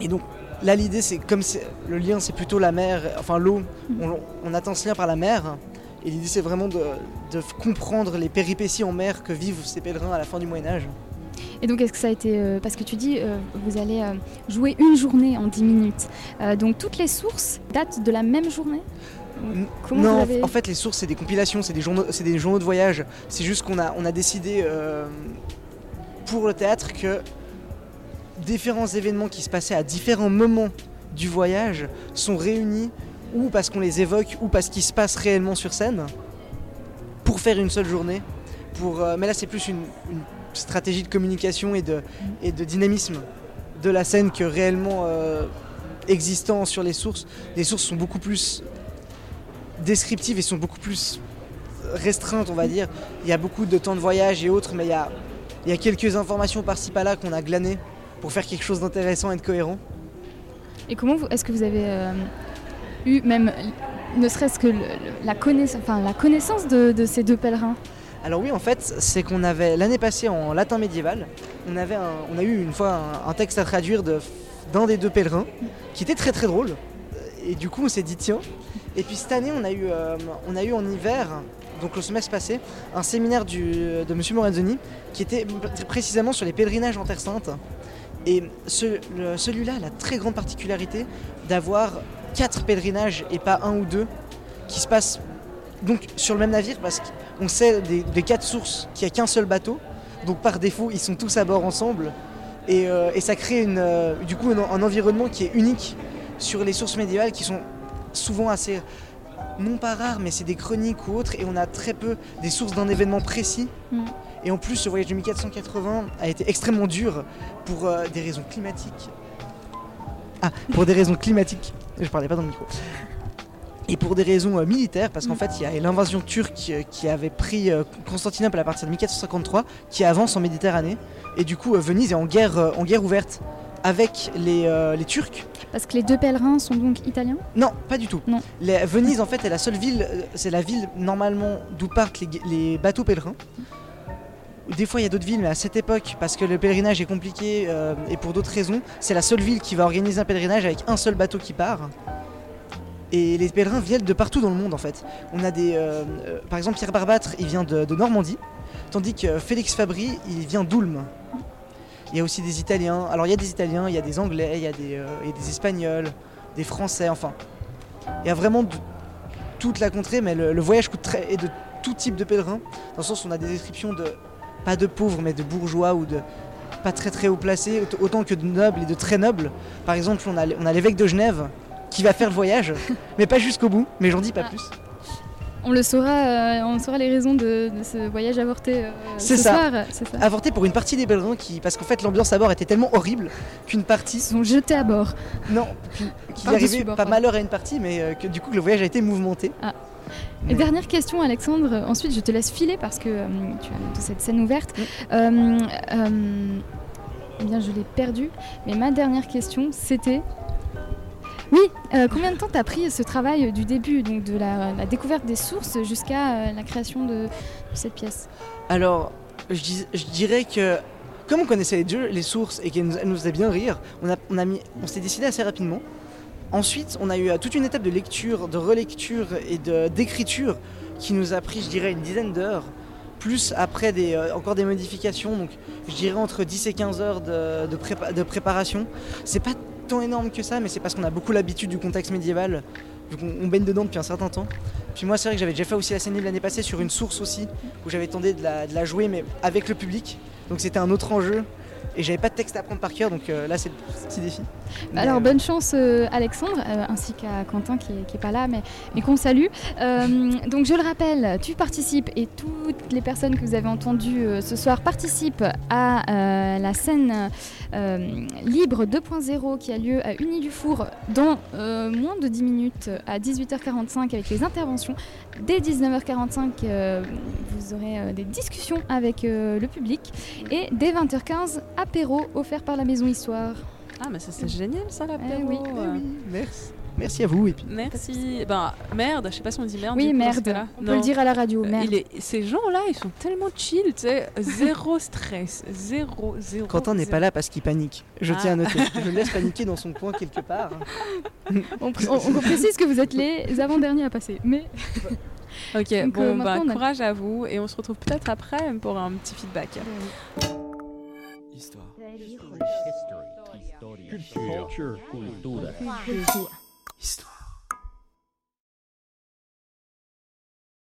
et donc là l'idée c'est comme le lien c'est plutôt la mer, enfin l'eau, on, on atteint ce lien par la mer et l'idée c'est vraiment de, comprendre les péripéties en mer que vivent ces pèlerins à la fin du Moyen Âge. Et donc, est-ce que ça a été. euh, parce que tu dis, euh, vous allez euh, jouer une journée en 10 minutes. Donc, toutes les sources datent de la même journée? Comment non, en- avez- en fait les sources c'est des compilations, c'est des journaux, c'est des journaux de voyage. C'est juste qu'on a, on a décidé euh, pour le théâtre que différents événements qui se passaient à différents moments du voyage sont réunis ou parce qu'on les évoque ou parce qu'ils se passent réellement sur scène pour faire une seule journée. Pour, euh, mais là c'est plus une, stratégie de communication et de, et de dynamisme de la scène que réellement euh, existant sur les sources. Les sources sont beaucoup plus descriptives et sont beaucoup plus restreintes, on va dire. Il y a beaucoup de temps de voyage et autres, mais il y a, il y a quelques informations par-ci par-là qu'on a glanées pour faire quelque chose d'intéressant et de cohérent. Et comment est-ce que vous avez euh, eu même, ne serait-ce que le- la, connaissance, enfin, la connaissance de, de ces deux pèlerins? Alors oui, en fait, c'est qu'on avait l'année passée en latin médiéval, on, avait un- on a eu une fois un, un texte à traduire de- d'un des deux pèlerins qui était très très drôle. Et du coup, on s'est dit tiens. Et puis cette année, on a eu, euh, on a eu en hiver, donc le semestre passé, un séminaire du- de Monsieur Morenzoni qui était précisément sur les pèlerinages en Terre Sainte. Et celui-là a la très grande particularité d'avoir quatre pèlerinages et pas un ou deux qui se passent donc sur le même navire parce qu'on sait des, quatre sources qu'il n'y a qu'un seul bateau. Donc par défaut, ils sont tous à bord ensemble. Et, euh, ça crée euh, du coup un, un environnement qui est unique sur les sources médiévales qui sont souvent assez, non pas rares, mais c'est des chroniques ou autres. Et on a très peu des sources d'un événement précis. Mm. Et en plus, ce voyage de 1480 a été extrêmement dur pour euh, des raisons climatiques. Ah, pour des raisons climatiques. Je parlais pas dans le micro. Et pour des raisons euh, militaires, parce qu'en fait, il y a l'invasion turque euh, qui avait pris Constantinople à partir de 1453, qui avance en Méditerranée. Et du coup, Venise est en guerre, en guerre ouverte avec les, euh, les Turcs. Parce que les deux pèlerins sont donc italiens? Non, pas du tout. Non. Les- Venise, en fait, est la seule ville, c'est la ville normalement d'où partent les bateaux pèlerins. Des fois, il y a d'autres villes, mais à cette époque, parce que le pèlerinage est compliqué euh, et pour d'autres raisons, c'est la seule ville qui va organiser un pèlerinage avec un seul bateau qui part. Et les pèlerins viennent de partout dans le monde, en fait. On a des, euh, euh, par exemple, Pierre Barbâtre, il vient de, Normandie, tandis que Félix Fabry, il vient d'Ulm. Il y a aussi des Italiens. Alors, il y a des Italiens, il y a des Anglais, il y a des, des Espagnols, des Français, enfin. Il y a vraiment toute la contrée, mais le, voyage coûte très. et de tout type de pèlerins, dans le sens on a des descriptions de. Pas de pauvres, mais de bourgeois ou de. pas très très haut placés, aut- autant que de nobles et de très nobles. Par exemple, on a, l- on a l'évêque de Genève, qui va faire le voyage, mais pas jusqu'au bout, mais j'en dis pas Ah. plus. On le saura, euh, on saura les raisons de, de ce voyage avorté euh, C'est ce ça. soir. C'est ça. Avorté pour une partie des pèlerins qui, parce qu'en fait l'ambiance à bord était tellement horrible qu'une partie Ils sont jetés à bord. Non, Par-dessus arrivait pas malheur à une partie, mais euh, que du coup le voyage a été mouvementé. Et dernière question, Alexandre. Ensuite, je te laisse filer parce que euh, tu as de cette scène ouverte. Mm. Euh, euh, eh bien, je l'ai perdu. Mais ma dernière question, c'était. Oui, euh, combien de temps t'as pris ce travail du début, donc de la, la découverte des sources jusqu'à euh, la création de, de cette pièce? Alors, je, dis- je dirais que comme on connaissait les dieux, les sources et qu'elles nous, faisaient bien rire, on, a, on, a mis, on s'est décidé assez rapidement. Ensuite, on a eu euh, toute une étape de lecture, de relecture et d'écriture qui nous a pris, je dirais, une dizaine d'heures. Plus après des, euh, encore des modifications, donc je dirais entre 10 et 15 heures de, de prépa- de préparation. C'est pas tant énorme que ça, mais c'est parce qu'on a beaucoup l'habitude du contexte médiéval, vu qu'on on baigne dedans depuis un certain temps. Puis moi, c'est vrai que j'avais déjà fait aussi la scène l'année passée sur une source aussi, où j'avais tenté de la jouer, mais avec le public. Donc c'était un autre enjeu. Et j'avais pas de texte à apprendre par cœur, donc euh, là, c'est le petit défi. Mais, Alors euh, bonne chance euh, Alexandre, ainsi qu'à Quentin qui est, qui est pas là, mais, mais qu'on salue. Donc je le rappelle, tu participes et toutes les personnes que vous avez entendues ce soir participent à la scène euh, libre 2.0 qui a lieu à Unis-du-Four dans euh, moins de 10 minutes à 18h45 avec les interventions. Dès 19h45, euh, vous aurez euh, des discussions avec euh, le public et dès 20h15, apéro offert par la Maison Histoire. Ah, mais ça c'est génial ça l'apéro. Eh oui, eh oui, merci. Merci à vous. Et puis, Merci. Ben, merde, je sais pas si on dit merde. Oui, coup, merde. On peut Non. le dire à la radio, Euh, merde. il est- Ces gens-là, ils sont tellement chill, tu sais. Zéro stress. Zéro, zéro. Quentin n'est pas là parce qu'il panique. Je Ah. tiens à noter. Je le laisse paniquer dans son coin quelque part. On, on- on précise que vous êtes les avant-derniers à passer. Mais Ok, Donc, bon, euh, bah, a- courage à vous et on se retrouve peut-être après pour un petit feedback. Histoire. Culture. Cultura. Histoire.